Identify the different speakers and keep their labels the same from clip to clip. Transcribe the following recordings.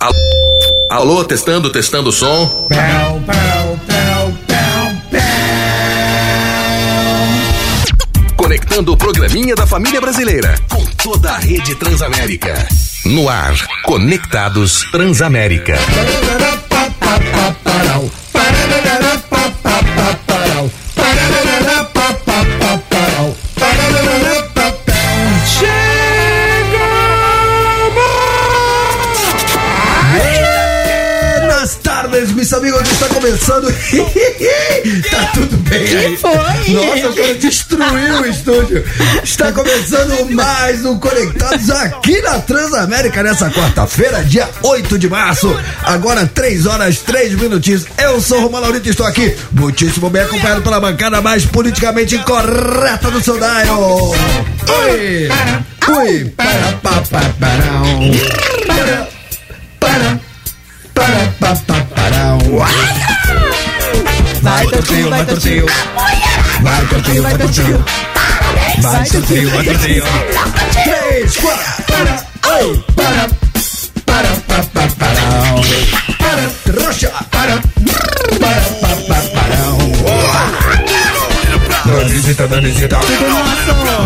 Speaker 1: Alô, alô, testando, testando o som.
Speaker 2: Pel, pel, pel, pel, pel.
Speaker 1: Conectando o programinha da família brasileira com toda a rede Transamérica. No ar, Conectados Transamérica.
Speaker 3: Meus amigos, está começando. tá tudo bem aí?
Speaker 4: foi?
Speaker 3: Nossa, o cara destruiu o estúdio. Está começando mais um Conectados aqui na Transamérica nessa quarta-feira, dia 8 de março. Agora 3 horas 3 minutinhos. Eu sou o Romano Laurito e estou aqui, muitíssimo bem acompanhado pela bancada mais politicamente incorreta do seu dial. Oi! Oi! Para. Para, para, para, pa, pa, parão. Vai, tortinho, vai, tortinho. Vai, tortinho, vai, tortinho. Vai, tortinho, vai, tortinho. Três, quatro, para, oi, para, para, pa, pa, parão. Para, rocha, para, para, pa, pa, parão. Danisita, Danisita.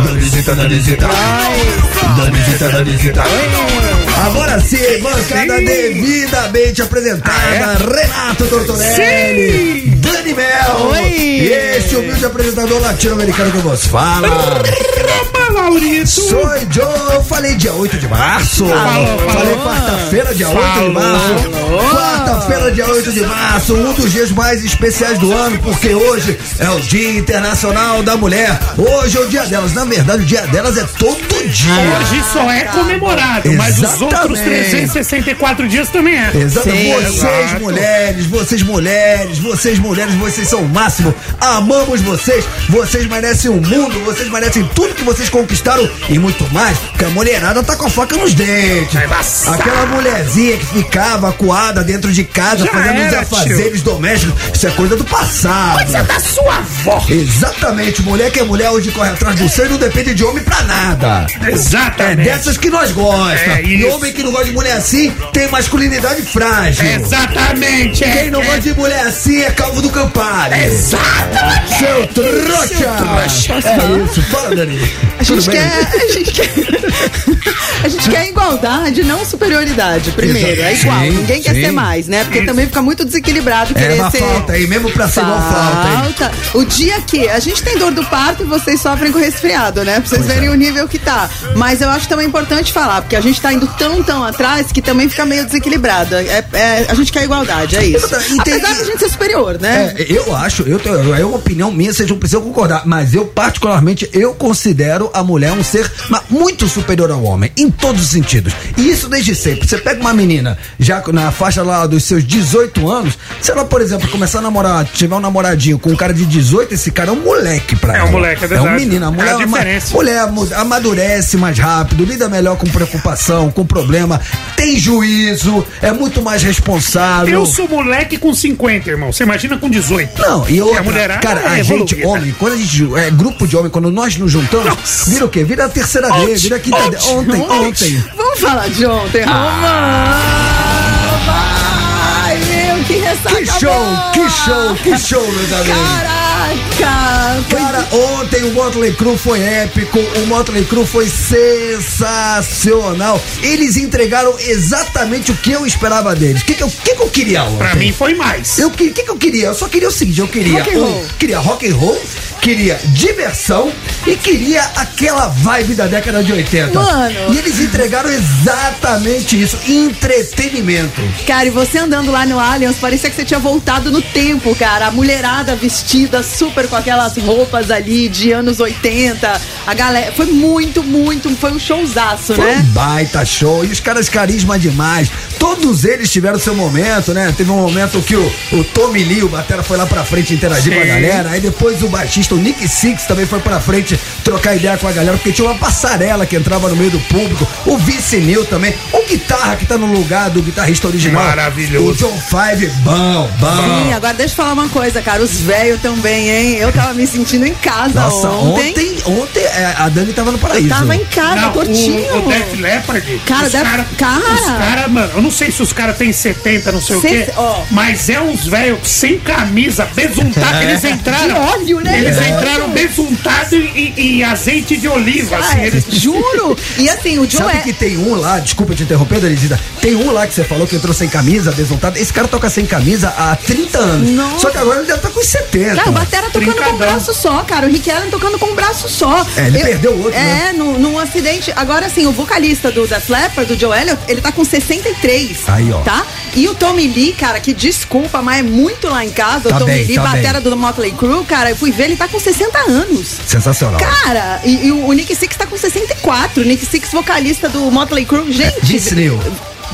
Speaker 3: Danisita, Danisita. Danisita, Danisita. Agora sim, bancada devidamente apresentada. Renato Tortorelli. Dani Mel.
Speaker 4: Oi.
Speaker 3: E este humilde apresentador latino-americano que vos fala.
Speaker 2: Laurito.
Speaker 3: Sou Joe, eu falei dia 8 de março. falei quarta-feira, dia 8 de março. Quarta-feira, dia 8 de março, um dos dias mais especiais do ano, porque hoje é o Dia Internacional da Mulher. Hoje é o dia delas. Na verdade, o dia delas é todo dia.
Speaker 2: Hoje só é comemorado, mas os outros
Speaker 3: Exatamente.
Speaker 2: 364 dias também é.
Speaker 3: Exato,
Speaker 4: Sim,
Speaker 3: vocês
Speaker 2: exato.
Speaker 3: mulheres, vocês mulheres, vocês mulheres, vocês são o máximo. Amamos vocês, vocês merecem o mundo, vocês merecem tudo que vocês conquistaram e muito mais, porque a mulherada tá com a faca nos dentes. Aquela mulherzinha que ficava acuada dentro de casa,
Speaker 2: Já
Speaker 3: fazendo os
Speaker 2: era,
Speaker 3: afazeres domésticos, isso é coisa do passado.
Speaker 2: Coisa da sua avó.
Speaker 3: Exatamente, mulher que é mulher hoje corre atrás do seu e não depende de homem pra nada. É
Speaker 2: Exatamente.
Speaker 3: dessas que nós gostamos.
Speaker 2: É
Speaker 3: e homem que não gosta de mulher assim tem masculinidade frágil.
Speaker 2: Exatamente. é,
Speaker 3: Quem não
Speaker 2: é.
Speaker 3: gosta de mulher assim é calvo do Campari.
Speaker 2: Exatamente.
Speaker 3: Seu trouxa! É isso, fala, Dani.
Speaker 4: A
Speaker 3: Tudo
Speaker 4: gente,
Speaker 3: bem?
Speaker 4: quer, a, gente quer, a gente quer igualdade, não superioridade, primeiro. É
Speaker 3: Exato.
Speaker 4: igual.
Speaker 3: Sim,
Speaker 4: Ninguém quer
Speaker 3: sim.
Speaker 4: ser mais, né? Porque também fica muito desequilibrado
Speaker 3: É
Speaker 4: querer
Speaker 3: uma
Speaker 4: ser.
Speaker 3: falta aí, mesmo pra ser igual falta?
Speaker 4: Falta. O dia que a gente tem dor do parto e vocês sofrem com resfriado, né? Pra vocês
Speaker 3: Pois
Speaker 4: verem
Speaker 3: é.
Speaker 4: o nível que tá. Mas eu acho também importante falar, porque a gente tá indo tão, tão atrás que também fica meio desequilibrado. É, é- a gente quer igualdade, é isso.
Speaker 3: Entendi.
Speaker 4: Apesar da gente ser superior, né?
Speaker 3: É, eu acho, eu tenho, é uma opinião minha, vocês não precisam concordar, mas eu particularmente, eu considero a mulher um ser muito superior ao homem, em todos os sentidos. E isso desde sempre. Você pega uma menina, já na faixa lá dos seus 18 anos, se ela, por exemplo, começar a namorar, tiver um namoradinho com um cara de 18, esse cara é um moleque pra
Speaker 2: É
Speaker 3: ela.
Speaker 2: um moleque, é
Speaker 3: É um
Speaker 2: verdade.
Speaker 3: menino, a
Speaker 2: É
Speaker 3: mulher,
Speaker 2: a
Speaker 3: ama-
Speaker 2: diferença.
Speaker 3: mulher amadurece mais rápido, lida melhor com preocupação, com problema, tem juízo, é muito mais responsável.
Speaker 2: Eu sou moleque com 50, irmão. Você imagina com 18.
Speaker 3: Não, e outra,
Speaker 2: a mulherada
Speaker 3: cara,
Speaker 2: é
Speaker 3: a gente, homem, quando a gente, é, grupo de homem, quando nós nos juntamos,
Speaker 2: Nossa.
Speaker 3: vira o quê? Vira a terceira
Speaker 2: Ontem,
Speaker 3: vez, vira a quinta
Speaker 2: ontem,
Speaker 3: vez. Ontem, ontem.
Speaker 4: Vamos falar de ontem, Roma! Ai, meu, que ressaca
Speaker 3: Que show,
Speaker 4: boa!
Speaker 3: que show, que show, meus amigos.
Speaker 4: Caraca! Foi
Speaker 3: Cara, ontem o Motley Crue foi épico, o Motley Crue foi sensacional. Eles entregaram exatamente o que eu esperava deles. O que, que, eu, que, que eu queria ontem?
Speaker 2: Pra mim foi mais.
Speaker 3: Eu, que, que, que eu queria? Eu só queria o seguinte, eu queria
Speaker 4: Rock and
Speaker 3: um-
Speaker 4: roll.
Speaker 3: queria rock and roll, queria diversão e queria aquela vibe da década de 80.
Speaker 4: Mano.
Speaker 3: E eles entregaram exatamente isso, entretenimento.
Speaker 4: Cara, e você andando lá no Allianz, parecia que você tinha voltado no tempo, cara. A mulherada vestida super com aquelas roupas ali de anos 80. A galera. Foi muito, muito. Foi um showzaço,
Speaker 3: Foi um
Speaker 4: né?
Speaker 3: baita show. E os caras carisma demais. Todos eles tiveram seu momento, né? Teve um momento que o, o Tommy Lee, o Batera, foi lá pra frente interagir com a
Speaker 2: Sim.
Speaker 3: galera. Aí depois o baixista o Nick Six, também foi pra frente trocar ideia com a galera, porque tinha uma passarela que entrava no meio do público. O Neil também. O guitarra que tá no lugar do guitarrista original.
Speaker 2: Maravilhoso.
Speaker 3: O John Five, bom, bom.
Speaker 4: Sim, agora deixa eu falar uma coisa, cara. Os velhos também, hein? Eu tava me sentindo em casa
Speaker 3: Nossa,
Speaker 4: ontem.
Speaker 3: ontem, ontem, é, a Dani tava no paraíso.
Speaker 4: Eu tava em casa,
Speaker 2: Não,
Speaker 4: curtinho.
Speaker 2: o, o Def Leppard.
Speaker 4: Cara,
Speaker 2: os
Speaker 4: Def-
Speaker 2: cara,
Speaker 4: cara.
Speaker 2: Os cara, mano, eu não sei se os caras têm 70, não sei o quê.
Speaker 4: ó.
Speaker 2: Mas é uns velhos sem camisa, besuntados. Eles entraram.
Speaker 4: De óleo, né?
Speaker 2: Eles
Speaker 4: É.
Speaker 2: entraram besuntados em, em azeite de oliva. assim,
Speaker 4: Ah,
Speaker 2: eles,
Speaker 4: Juro! E assim, o Joe
Speaker 3: Sabe
Speaker 4: é-
Speaker 3: que tem um lá, desculpa te interromper, Danisida, tem um lá que você falou que entrou sem camisa, besuntado. Esse cara toca sem camisa há 30 anos.
Speaker 4: Nossa.
Speaker 3: Só que agora ele deve estar com 70.
Speaker 4: Cara, o Batera tocando com um
Speaker 2: Trincadão.
Speaker 4: braço só, cara. O Rick Allen tocando com um braço só.
Speaker 3: É, ele perdeu o outro,
Speaker 4: É,
Speaker 3: né?
Speaker 4: num, num acidente. Agora, assim, o vocalista do Def Leppard, do Joe Elliott, ele tá com 63.
Speaker 3: Aí, ó.
Speaker 4: Tá? E o Tommy Lee, cara, que desculpa, mas é muito lá em casa.
Speaker 3: Tá
Speaker 4: o Tommy
Speaker 3: bem,
Speaker 4: Lee,
Speaker 3: tá
Speaker 4: batera
Speaker 3: bem.
Speaker 4: do Motley Crue, cara, eu fui ver, ele tá com 60 anos.
Speaker 3: Sensacional.
Speaker 4: Cara, e, e o, o Nick Six tá com 64. O Nick Six, vocalista do Motley Crue. Gente.
Speaker 3: Vince Neil.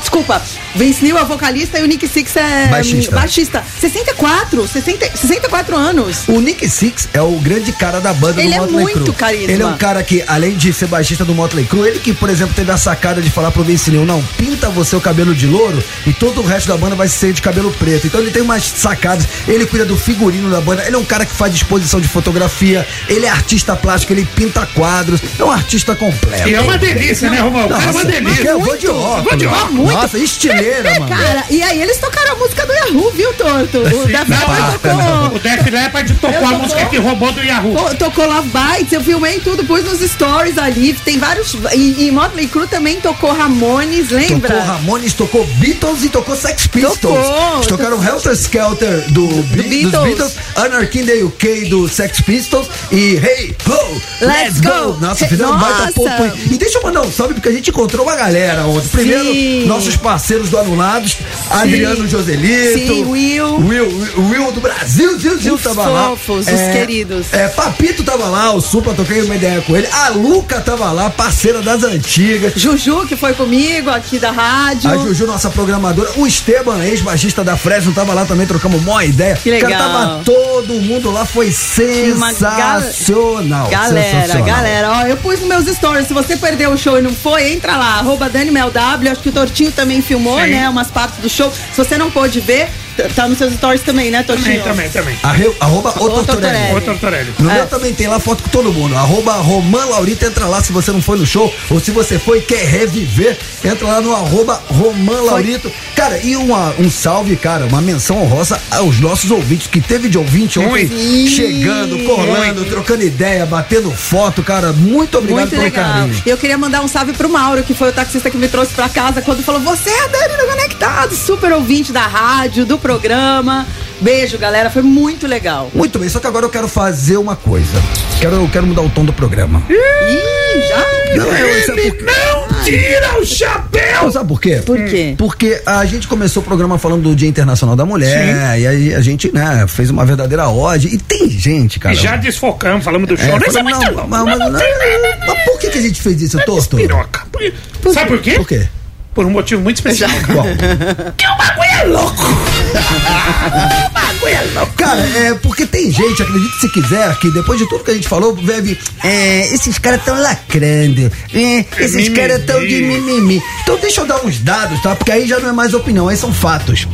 Speaker 4: Desculpa, Vince Neil é vocalista e o Nick Six é
Speaker 3: Baixista.
Speaker 4: baixista. 64, 60, 64 anos.
Speaker 3: O Nick Six é o grande cara da banda
Speaker 4: Ele
Speaker 3: do
Speaker 4: é
Speaker 3: Motley
Speaker 4: muito
Speaker 3: Crue.
Speaker 4: carisma.
Speaker 3: Ele é um cara que, além de ser baixista do Motley Crue, ele que, por exemplo, teve a sacada de falar pro Vince Neil, não, pinta você o cabelo de louro e todo o resto da banda vai ser de cabelo preto. Então ele tem umas sacadas, ele cuida do figurino da banda, ele é um cara que faz exposição de fotografia, ele é artista plástico, ele pinta quadros, é um artista completo.
Speaker 2: E é uma delícia, né, Romão? Cara é uma
Speaker 3: Nossa,
Speaker 2: delícia.
Speaker 3: eu vou de óculos.
Speaker 2: Vou de óculos.
Speaker 4: Muito.
Speaker 3: Nossa, estileira, mano.
Speaker 4: Cara, e aí eles tocaram a música do Yahoo, viu, Torto? O Def Leppard
Speaker 2: O
Speaker 4: tocou.
Speaker 2: Def Leppard tocou
Speaker 4: Eu
Speaker 2: a
Speaker 4: tocou?
Speaker 2: música que roubou do Yahoo.
Speaker 4: to- Tocou Love Bites, eu filmei tudo, pus nos stories ali. Tem vários. E, e Motley Crue também tocou Ramones, lembra?
Speaker 3: Tocou Ramones, tocou Beatles e tocou Sex Pistols.
Speaker 4: Tocou.
Speaker 3: Tocaram Helter Skelter do, Be- dos
Speaker 4: Beatles.
Speaker 3: Beatles, Anarchy in the UK do Sex Pistols e Hey Ho,
Speaker 4: Let's Go.
Speaker 3: Nossa, fizeram um baita aí. E deixa eu mandar um salve porque a gente encontrou uma galera ontem. Primeiro. Nossos parceiros do Anulados, Adriano Joselito.
Speaker 4: Sim, Will.
Speaker 3: Will, Will do Brasil, Zil Zil tava lá.
Speaker 4: fofos, os queridos.
Speaker 3: É, Papito tava lá, o Supla, toquei uma ideia com ele. A Luca tava lá, parceira das antigas.
Speaker 4: Juju, que foi comigo aqui da rádio.
Speaker 3: A Juju, nossa programadora. O Esteban, ex-baixista da Fresno, tava lá também, trocamos uma ideia.
Speaker 4: Que legal.
Speaker 3: Cara, tava todo mundo lá, foi
Speaker 4: uma gal-
Speaker 3: sensacional.
Speaker 4: Galera,
Speaker 3: sensacional.
Speaker 4: galera, ó, eu pus nos meus stories. Se você perdeu o show e não foi, entra lá, arroba DaniMelW. Acho que o Tortinho também filmou,
Speaker 2: Sim.
Speaker 4: né? Umas partes do show. Se você não pôde ver, tá nos seus stories também, né, Tortinho?
Speaker 2: Também, também, também.
Speaker 3: Arre, arroba o Tortorelli.
Speaker 2: Ô, Tortorelli.
Speaker 3: No
Speaker 4: É.
Speaker 3: meu também tem lá foto com todo mundo. Arroba Roman Laurita, entra lá se você não foi no show. Ou se você foi e quer reviver, entra lá no arroba Roman Laurito. Cara, e uma- um salve, cara, uma menção honrosa aos nossos ouvintes, que teve de ouvinte ontem
Speaker 2: Muito.
Speaker 3: chegando, colando,
Speaker 2: Muito.
Speaker 3: trocando ideia, batendo foto, cara. Muito obrigado
Speaker 4: Muito
Speaker 3: pelo
Speaker 4: legal.
Speaker 3: carinho.
Speaker 4: Eu queria mandar um salve pro Mauro, que foi o taxista que me trouxe pra casa quando falou: Você é a Dani do Conectado, super ouvinte da rádio, do programa. Beijo, galera, foi muito legal.
Speaker 3: Muito bem, só que agora eu quero fazer uma coisa. Quero, eu quero mudar o tom do programa.
Speaker 4: Ih, já?
Speaker 3: Não, eu, sabe por quê?
Speaker 2: Não tira o chapéu!
Speaker 3: Sabe por quê?
Speaker 4: Por quê?
Speaker 3: Porque a gente começou o programa falando do Dia Internacional da Mulher, e aí a gente, né, fez uma verdadeira ode. E tem gente, cara.
Speaker 2: E já desfocamos, falamos do show.
Speaker 3: É,
Speaker 2: Mas é
Speaker 3: não,
Speaker 2: louco.
Speaker 3: mas, mas,
Speaker 2: Não
Speaker 3: não,
Speaker 2: tem-
Speaker 3: mas por que, que a gente fez isso, Torto?
Speaker 2: Piroca. Sabe por quê?
Speaker 3: Por quê?
Speaker 2: Por um motivo muito especial. Que o bagulho é louco! o bagulho é louco!
Speaker 3: Cara, é porque tem gente, acredite se quiser, que depois de tudo que a gente falou, deve. É, esses caras tão lacrando. É, esses caras tão de mimimi. Então deixa eu dar uns dados, tá? Porque aí já não é mais opinião, aí são fatos.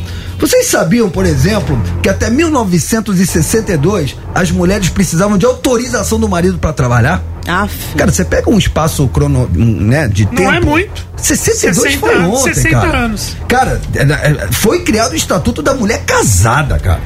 Speaker 3: Vocês sabiam, por exemplo, que até 1962 as mulheres precisavam de autorização do marido pra trabalhar?
Speaker 4: Aff.
Speaker 3: Cara, você pega um espaço crono, né, de tempo.
Speaker 2: é muito.
Speaker 3: 62
Speaker 2: 60
Speaker 3: foi
Speaker 2: anos,
Speaker 3: ontem,
Speaker 2: 60
Speaker 3: cara.
Speaker 2: anos.
Speaker 3: Cara, é, é, foi criado o Estatuto da Mulher Casada, cara.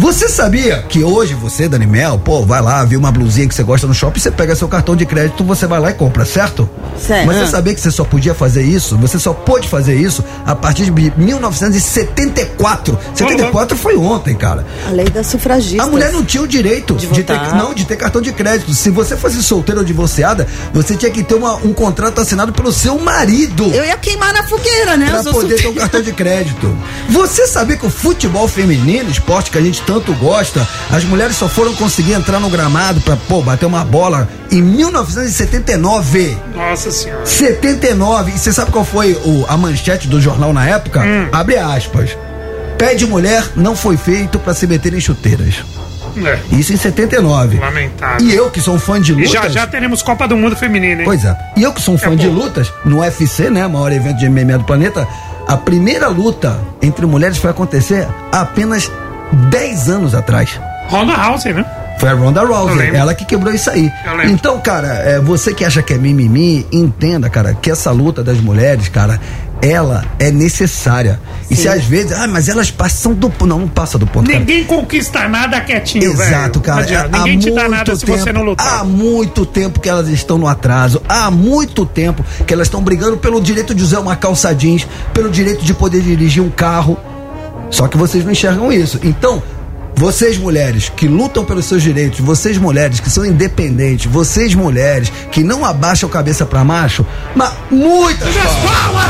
Speaker 3: Você sabia que hoje você, Dani Mel, pô, vai lá, vê uma blusinha que você gosta no shopping, você pega seu cartão de crédito, você vai lá e compra, certo?
Speaker 4: Certo.
Speaker 3: Mas você
Speaker 4: Ah.
Speaker 3: sabia que você só podia fazer isso? Você só pôde fazer isso a partir de 1974. 74 foi ontem, cara.
Speaker 4: A lei das sufragistas.
Speaker 3: A mulher não tinha o direito
Speaker 4: De
Speaker 3: de, ter, não, de ter cartão de crédito. Se você fosse solteira ou divorciada, você tinha que ter uma- um contrato assinado pelo seu marido.
Speaker 4: Eu ia queimar na fogueira, né?
Speaker 3: Pra poder ter um cartão de crédito. Você sabia que o futebol feminino, esporte que a gente tanto gosta, as mulheres só foram conseguir entrar no gramado pra, pô, bater uma bola em 1979.
Speaker 2: Nossa senhora.
Speaker 3: 79. E você sabe qual foi o- a manchete do jornal na época?
Speaker 2: Hum.
Speaker 3: Abre aspas. Pé de mulher não foi feito pra se meter em chuteiras.
Speaker 5: É.
Speaker 3: Isso em 79.
Speaker 5: Lamentável.
Speaker 3: E eu, que sou um fã de
Speaker 5: E
Speaker 3: lutas.
Speaker 5: já já teremos Copa do Mundo Feminina, hein?
Speaker 3: Pois é. E eu que sou um fã de lutas, no UFC, né, maior evento de MMA do planeta, a primeira luta entre mulheres foi acontecer apenas 10 anos atrás.
Speaker 5: Ronda House, né?
Speaker 3: Foi a Ronda Rousey, ela que quebrou isso aí. Então, cara, é, você que acha que é mimimi, entenda, cara, que essa luta das mulheres, cara, ela é necessária. E se às vezes, ah, mas elas passam do ponto. Não, não passa do ponto. cara.
Speaker 5: Ninguém conquista nada quietinho, velho.
Speaker 3: Exato, cara.
Speaker 5: Não adianta.
Speaker 3: É,
Speaker 5: Ninguém te dá nada se
Speaker 3: tempo,
Speaker 5: você não lutar.
Speaker 3: Há muito tempo que elas estão no atraso. Há muito tempo que elas estão brigando pelo direito de usar uma calça jeans, pelo direito de poder dirigir um carro. Só que vocês não enxergam isso. Então, vocês mulheres que lutam pelos seus direitos, vocês mulheres que são independentes, vocês mulheres que não abaixam a cabeça pra macho, mas muitas palmas.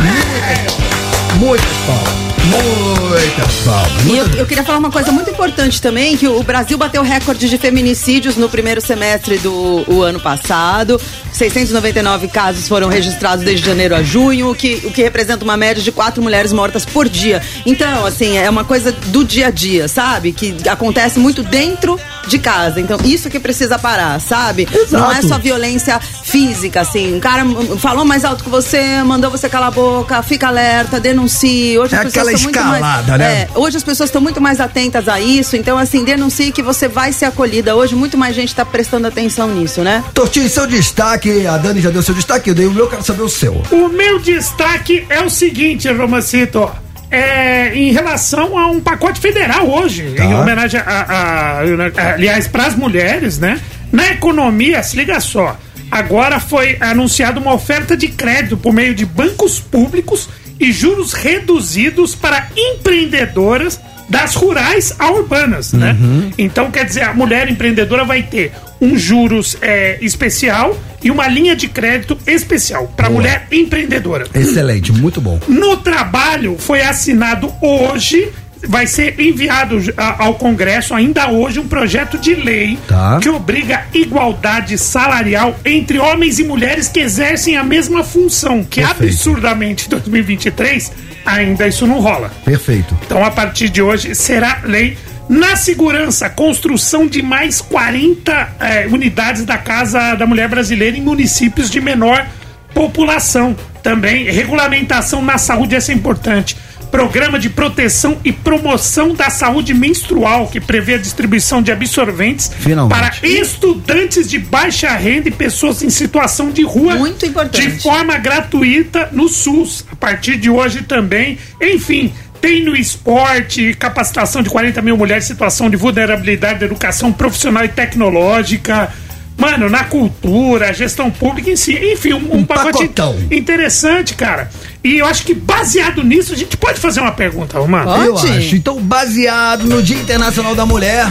Speaker 3: Muitas palmas. Muitas palmas.
Speaker 4: E eu, eu queria falar uma coisa muito importante também, que o Brasil bateu recorde de feminicídios no primeiro semestre do ano passado. 699 casos foram registrados desde janeiro a junho, o que, o que representa uma média de quatro mulheres mortas por dia. Então, assim, é uma coisa do dia a dia, sabe? Que acontece muito dentro de casa. Então, isso que precisa parar, sabe? Não é
Speaker 3: Exato.
Speaker 4: só violência física, assim. O cara falou mais alto que você, mandou você calar a boca, fica alerta, denuncie. Hoje
Speaker 3: É
Speaker 4: as pessoas
Speaker 3: aquela
Speaker 4: estão muito mais-
Speaker 3: escalada, né?
Speaker 4: É, hoje as pessoas estão muito mais atentas a isso, então assim, denuncie que você vai ser acolhida. Hoje muito mais gente está prestando atenção nisso, né?
Speaker 3: Tortinho, seu destaque, a Dani já deu seu destaque, eu dei o meu, quero saber o seu.
Speaker 5: O meu destaque é o seguinte, Romancito. É, em relação a um pacote federal hoje,
Speaker 3: Tá.
Speaker 5: em homenagem a, a- a- aliás, para as mulheres, né? Na economia, se liga só. Agora foi anunciada uma oferta de crédito por meio de bancos públicos e juros reduzidos para empreendedoras das rurais a urbanas, né? Então, quer dizer, a mulher empreendedora vai ter um juros é, especial e uma linha de crédito especial para mulher empreendedora.
Speaker 3: Excelente, muito bom.
Speaker 5: No trabalho foi assinado hoje, vai ser enviado ao Congresso ainda hoje um projeto de lei
Speaker 3: Tá.
Speaker 5: que obriga igualdade salarial entre homens e mulheres que exercem a mesma função, que
Speaker 3: Perfeito.
Speaker 5: absurdamente em 2023 ainda isso não rola.
Speaker 3: Perfeito.
Speaker 5: Então, a partir de hoje, será lei. Na segurança, construção de mais 40 eh, unidades da Casa da Mulher Brasileira em municípios de menor população. Também, regulamentação na saúde, essa é importante. Programa de proteção e promoção da saúde menstrual, que prevê a distribuição de absorventes
Speaker 3: Finalmente.
Speaker 5: para estudantes de baixa renda e pessoas em situação de rua.
Speaker 4: Muito importante.
Speaker 5: De forma gratuita no SUS, a partir de hoje também. Enfim, tem no esporte capacitação de 40 mil mulheres em situação de vulnerabilidade da educação profissional e tecnológica. Mano, na cultura, gestão pública em si. Enfim, um, um
Speaker 3: Um
Speaker 5: pacote
Speaker 3: pacotão.
Speaker 5: interessante, cara. E eu acho que baseado nisso, a gente pode fazer uma pergunta, Romano.
Speaker 4: Pode?
Speaker 3: Eu acho. Então, baseado no Dia Internacional da Mulher,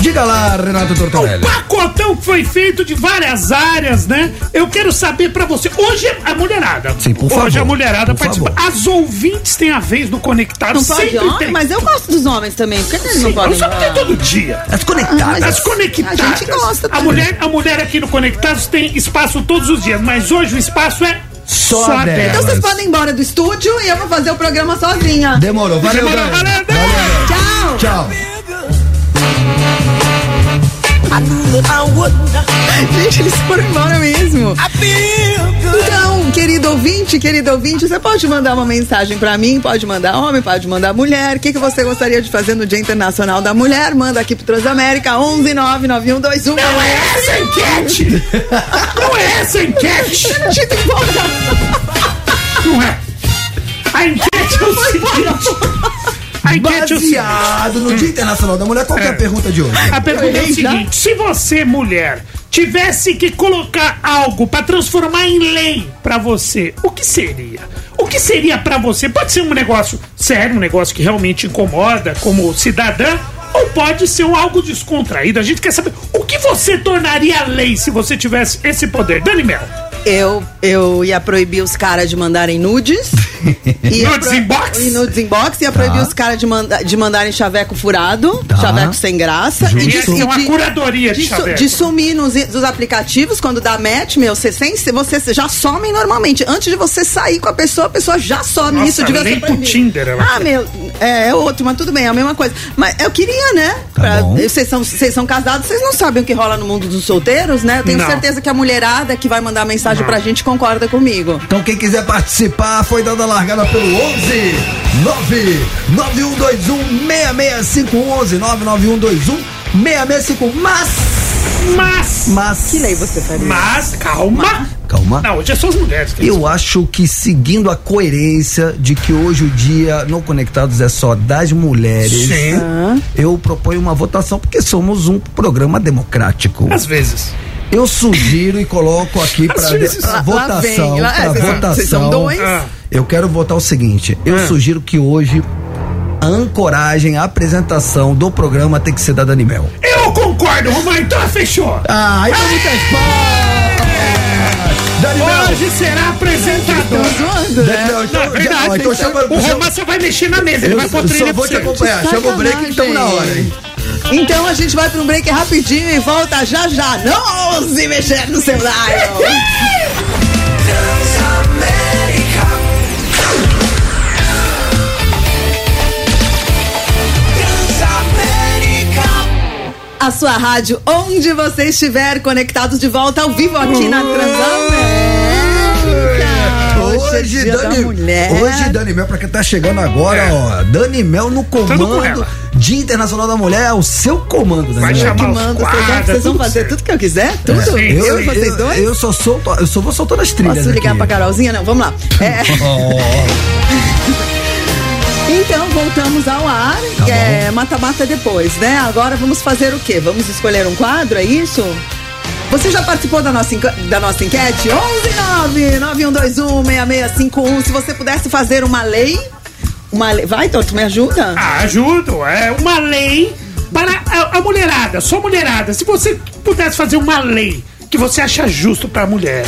Speaker 3: diga lá, Renato
Speaker 5: O
Speaker 3: Tortorelli.
Speaker 5: pacotão que foi feito de várias áreas, né? Eu quero saber pra você. Hoje é a mulherada.
Speaker 3: Sim, por
Speaker 5: Hoje
Speaker 3: favor,
Speaker 5: a mulherada
Speaker 3: por
Speaker 5: participa.
Speaker 3: favor.
Speaker 5: As ouvintes têm a vez no Conectado.
Speaker 4: Não pode
Speaker 5: sempre
Speaker 4: homem,
Speaker 5: tem.
Speaker 4: mas eu gosto dos homens também. Por que eles
Speaker 5: Sim,
Speaker 4: não podem?
Speaker 5: Só que tem todo dia.
Speaker 3: As conectadas.
Speaker 5: As conectadas.
Speaker 4: A gente gosta
Speaker 5: A
Speaker 4: também.
Speaker 5: mulher, a mulher aqui no Conectados tem espaço todos os dias, mas hoje o espaço é
Speaker 3: Só
Speaker 5: só,
Speaker 3: a
Speaker 5: dela.
Speaker 3: dela.
Speaker 4: Então vocês podem ir embora do estúdio e eu vou fazer o programa sozinha.
Speaker 3: Demorou, valeu,
Speaker 5: Demorou, valeu.
Speaker 3: Valeu,
Speaker 4: Tchau.
Speaker 3: Tchau.
Speaker 4: Gente, eles foram embora mesmo. Então, querido ouvinte, querido ouvinte, você pode mandar uma mensagem pra mim, pode mandar homem, pode mandar mulher. O que, que você gostaria de fazer no Dia Internacional da Mulher? Manda aqui pro Transamérica 11 99121.
Speaker 5: Não é essa enquete! Não é essa enquete! Não é. A enquete é o seguinte. É.
Speaker 3: Baseado no Dia Internacional da Mulher, qual que é a
Speaker 5: É.
Speaker 3: pergunta de hoje?
Speaker 5: A pergunta é o seguinte: se você, mulher, tivesse que colocar algo pra transformar em lei pra você, o que seria? O que seria pra você? Pode ser um negócio sério, um negócio que realmente incomoda como cidadã, ou pode ser um algo descontraído. A gente quer saber o que você tornaria lei se você tivesse esse poder. Dani Mel.
Speaker 4: Eu, eu ia proibir os caras de mandarem nudes.
Speaker 5: Nudes
Speaker 4: pro-
Speaker 5: inbox?
Speaker 4: E nudes inbox. Ia proibir os caras de, manda, de mandarem chaveco furado,
Speaker 3: Tá.
Speaker 4: chaveco sem graça.
Speaker 3: Justo.
Speaker 5: Ia ser uma curadoria de
Speaker 4: de, su-
Speaker 5: chaveco.
Speaker 4: de sumir nos, dos aplicativos, quando dá match, meu, você, sem, você já some normalmente. Antes de você sair com a pessoa, a pessoa já some.
Speaker 5: Nossa,
Speaker 4: Isso devia
Speaker 5: lei
Speaker 4: ser
Speaker 5: pro. Tinder, ela
Speaker 4: Ah, meu, É, é outro, mas tudo bem, é a mesma coisa. Mas eu queria, né? Vocês são, vocês são casados, vocês não sabem o que rola no mundo dos solteiros, né? Eu tenho
Speaker 5: Não.
Speaker 4: certeza que a mulherada que vai mandar mensagem pra gente concorda comigo.
Speaker 3: Então quem quiser participar, foi dando a largada pelo 11 99121 99121 6651. Mas,
Speaker 5: Mas.
Speaker 3: mas.
Speaker 4: Que lei você faria?
Speaker 5: Mas, calma.
Speaker 3: Calma.
Speaker 5: Não, hoje é só as mulheres. que
Speaker 3: Eu acho que seguindo a coerência de que hoje o dia no Conectados é só das mulheres,
Speaker 5: Sim.
Speaker 3: eu proponho uma votação porque somos um programa democrático.
Speaker 5: Às vezes.
Speaker 3: Eu sugiro e coloco aqui para votação,
Speaker 4: são-
Speaker 3: votação.
Speaker 4: vocês são dois?
Speaker 5: Ah.
Speaker 3: Eu quero votar o seguinte, eu
Speaker 5: Ah.
Speaker 3: sugiro que hoje a ancoragem, a apresentação do programa tem que ser da Dani Mel.
Speaker 5: Eu concordo, Romão, então fechou.
Speaker 3: Ah, então muitas palmas! Dani Mel!
Speaker 5: Hoje será apresentador.
Speaker 4: né?
Speaker 3: Dani Mel, então,
Speaker 5: Não, é verdade.
Speaker 3: já- então chama,
Speaker 5: o Romão só vai mexer na mesa, ele
Speaker 3: eu
Speaker 5: vai pôr
Speaker 3: só
Speaker 5: trilha
Speaker 3: vou
Speaker 5: pra
Speaker 3: te acompanhar, chama o break que estamos na hora, hein?
Speaker 4: Então a gente vai pra um break rapidinho e volta já já. Não ouse mexer no seu dial. A sua rádio, onde você estiver, conectados de volta ao vivo aqui na Transamérica. Hoje, é dia da mulher.
Speaker 3: hoje Dani Mel, pra quem tá chegando agora,
Speaker 5: É.
Speaker 3: ó, Dani Mel no
Speaker 5: com
Speaker 3: comando,
Speaker 5: ela.
Speaker 3: Dia Internacional da Mulher, é o seu comando, Dani
Speaker 5: Vai
Speaker 3: Mel.
Speaker 5: chamar
Speaker 4: manda, vocês vão,
Speaker 5: quadros,
Speaker 4: vocês vão
Speaker 5: tudo
Speaker 4: fazer
Speaker 5: certo.
Speaker 4: tudo que eu quiser? Tudo?
Speaker 5: Sim,
Speaker 4: eu
Speaker 3: Eu,
Speaker 4: e vocês
Speaker 3: eu,
Speaker 4: dois?
Speaker 3: eu só solto, eu só vou soltando as trilhas
Speaker 4: Posso ligar
Speaker 3: aqui.
Speaker 4: pra Carolzinha? Não, vamos lá. É. Então, voltamos ao ar.
Speaker 3: Tá
Speaker 4: é mata-mata depois, né? Agora vamos fazer o quê? Vamos escolher um quadro, é isso? Você já participou da nossa, da nossa enquete? 119-9121-6651. Se você pudesse fazer uma lei. Uma lei. Vai, Toto, me ajuda?
Speaker 5: Ah, ajudo. É uma lei para a, a mulherada, só mulherada. Se você pudesse fazer uma lei que você acha justo pra mulher,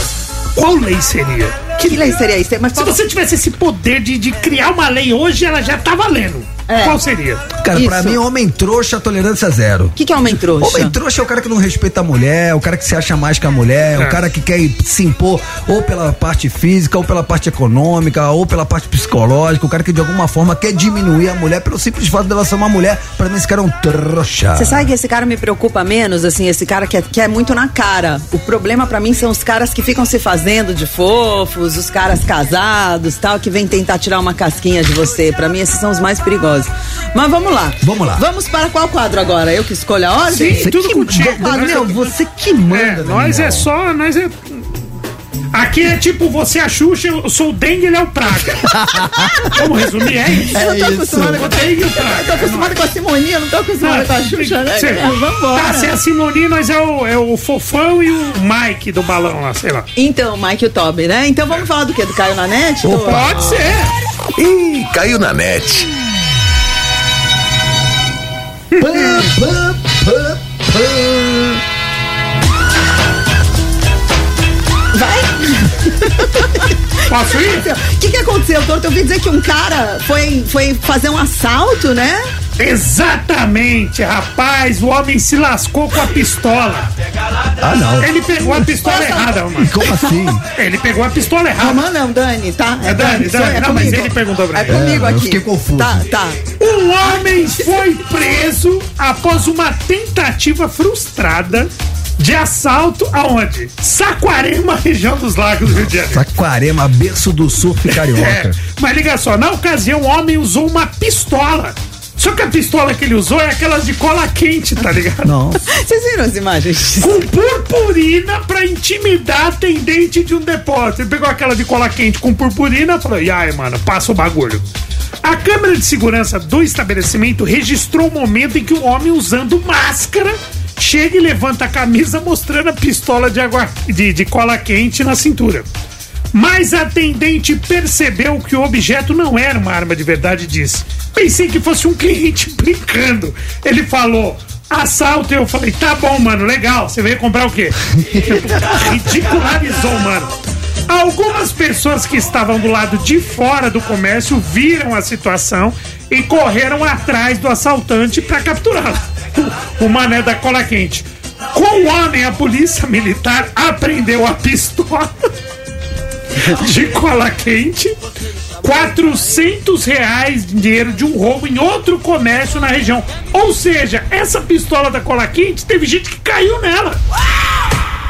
Speaker 5: qual lei seria?
Speaker 4: Que lei seria isso? Mas
Speaker 5: Se você tivesse esse poder de, de criar uma lei hoje, ela já tá valendo.
Speaker 4: É.
Speaker 5: Qual seria?
Speaker 3: Cara, pra
Speaker 4: Isso.
Speaker 3: mim, homem trouxa, tolerância zero.
Speaker 4: O que, que é homem trouxa?
Speaker 3: Homem trouxa é o cara que não respeita a mulher, o cara que se acha mais que a mulher,
Speaker 5: É.
Speaker 3: o cara que quer se impor ou pela parte física, ou pela parte econômica, ou pela parte psicológica, o cara que de alguma forma quer diminuir a mulher pelo simples fato dela ser uma mulher. Pra mim, esse cara é um trouxa.
Speaker 4: Você sabe que esse cara me preocupa menos, assim, esse cara que é, que é muito na cara. O problema pra mim são os caras que ficam se fazendo de fofos, os caras casados, tal, que vêm tentar tirar uma casquinha de você. Pra mim esses são os mais perigosos. Mas vamos lá.
Speaker 3: Vamos lá.
Speaker 4: Vamos para qual quadro agora? Eu que escolho a ordem?
Speaker 5: Sim, tudo
Speaker 3: que,
Speaker 5: contigo.
Speaker 3: Daniel,
Speaker 5: Nós-
Speaker 3: você que manda.
Speaker 5: É, nós é só. Nós é. Aqui é tipo, você é a Xuxa, eu sou o Dengue, ele é o Praga. Vamos resumir, é isso?
Speaker 3: É
Speaker 4: Eu tô
Speaker 3: isso.
Speaker 4: acostumada com
Speaker 5: O Dengue e o Praga.
Speaker 4: Eu tô acostumada com a Simoninha, não tô acostumada com a Xuxa, né?
Speaker 5: Cê-
Speaker 4: É, Vambora.
Speaker 5: Tá, se é a Simoni, nós é o, é o Fofão e o Mike do balão lá, sei lá.
Speaker 4: Então, Mike e o Toby, né? Então vamos falar do quê? Do Caio Nanete? Do-
Speaker 5: Pode ser.
Speaker 1: Ih, caiu na net.
Speaker 3: Pã, pã, pã, pã.
Speaker 5: Posso ir?
Speaker 4: O que, que aconteceu, Torto? Eu ouvi dizer que um cara foi, foi fazer um assalto, né?
Speaker 5: Exatamente, rapaz, o homem se lascou com a pistola.
Speaker 3: Ah, não.
Speaker 5: Ele pegou a pistola errada, mano.
Speaker 3: Como assim?
Speaker 5: Ele pegou a pistola errada.
Speaker 4: Romã não, Dani, tá?
Speaker 5: É Dani,
Speaker 4: sou-
Speaker 5: Dani. Não, mas
Speaker 4: comigo.
Speaker 5: ele perguntou pra
Speaker 4: É
Speaker 5: mim.
Speaker 4: comigo
Speaker 3: É, eu
Speaker 4: aqui.
Speaker 3: fiquei confuso.
Speaker 4: Tá, tá.
Speaker 5: Um homem foi preso após uma tentativa frustrada de assalto aonde? Saquarema, região dos Lagos do Rio de Janeiro.
Speaker 3: Saquarema, berço do surf
Speaker 5: É,
Speaker 3: carioca.
Speaker 5: mas liga só, na ocasião o homem usou uma pistola. Só que a pistola que ele usou é aquelas de cola quente, tá ligado?
Speaker 3: Não.
Speaker 4: Vocês viram as imagens?
Speaker 5: Com purpurina pra intimidar atendente de um depósito. Ele pegou aquela de cola quente com purpurina e falou: e aí, mano, passa o bagulho. A câmera de segurança do estabelecimento registrou o momento em que o homem usando máscara chega e levanta a camisa mostrando a pistola de, água, de, de cola quente na cintura. Mas a atendente percebeu que o objeto não era uma arma de verdade e disse: Pensei que fosse um cliente brincando. Ele falou: Assalto. Eu falei: Tá bom, mano, legal. Você veio comprar o quê? Ridicularizou, mano. Algumas pessoas que estavam do lado de fora do comércio viram a situação e correram atrás do assaltante para capturá-lo. O mané da cola quente. Com o homem, a polícia militar apreendeu a pistola de cola quente 400 reais dinheiro de um roubo em outro comércio na região. Ou seja, essa pistola da cola quente teve gente que caiu nela.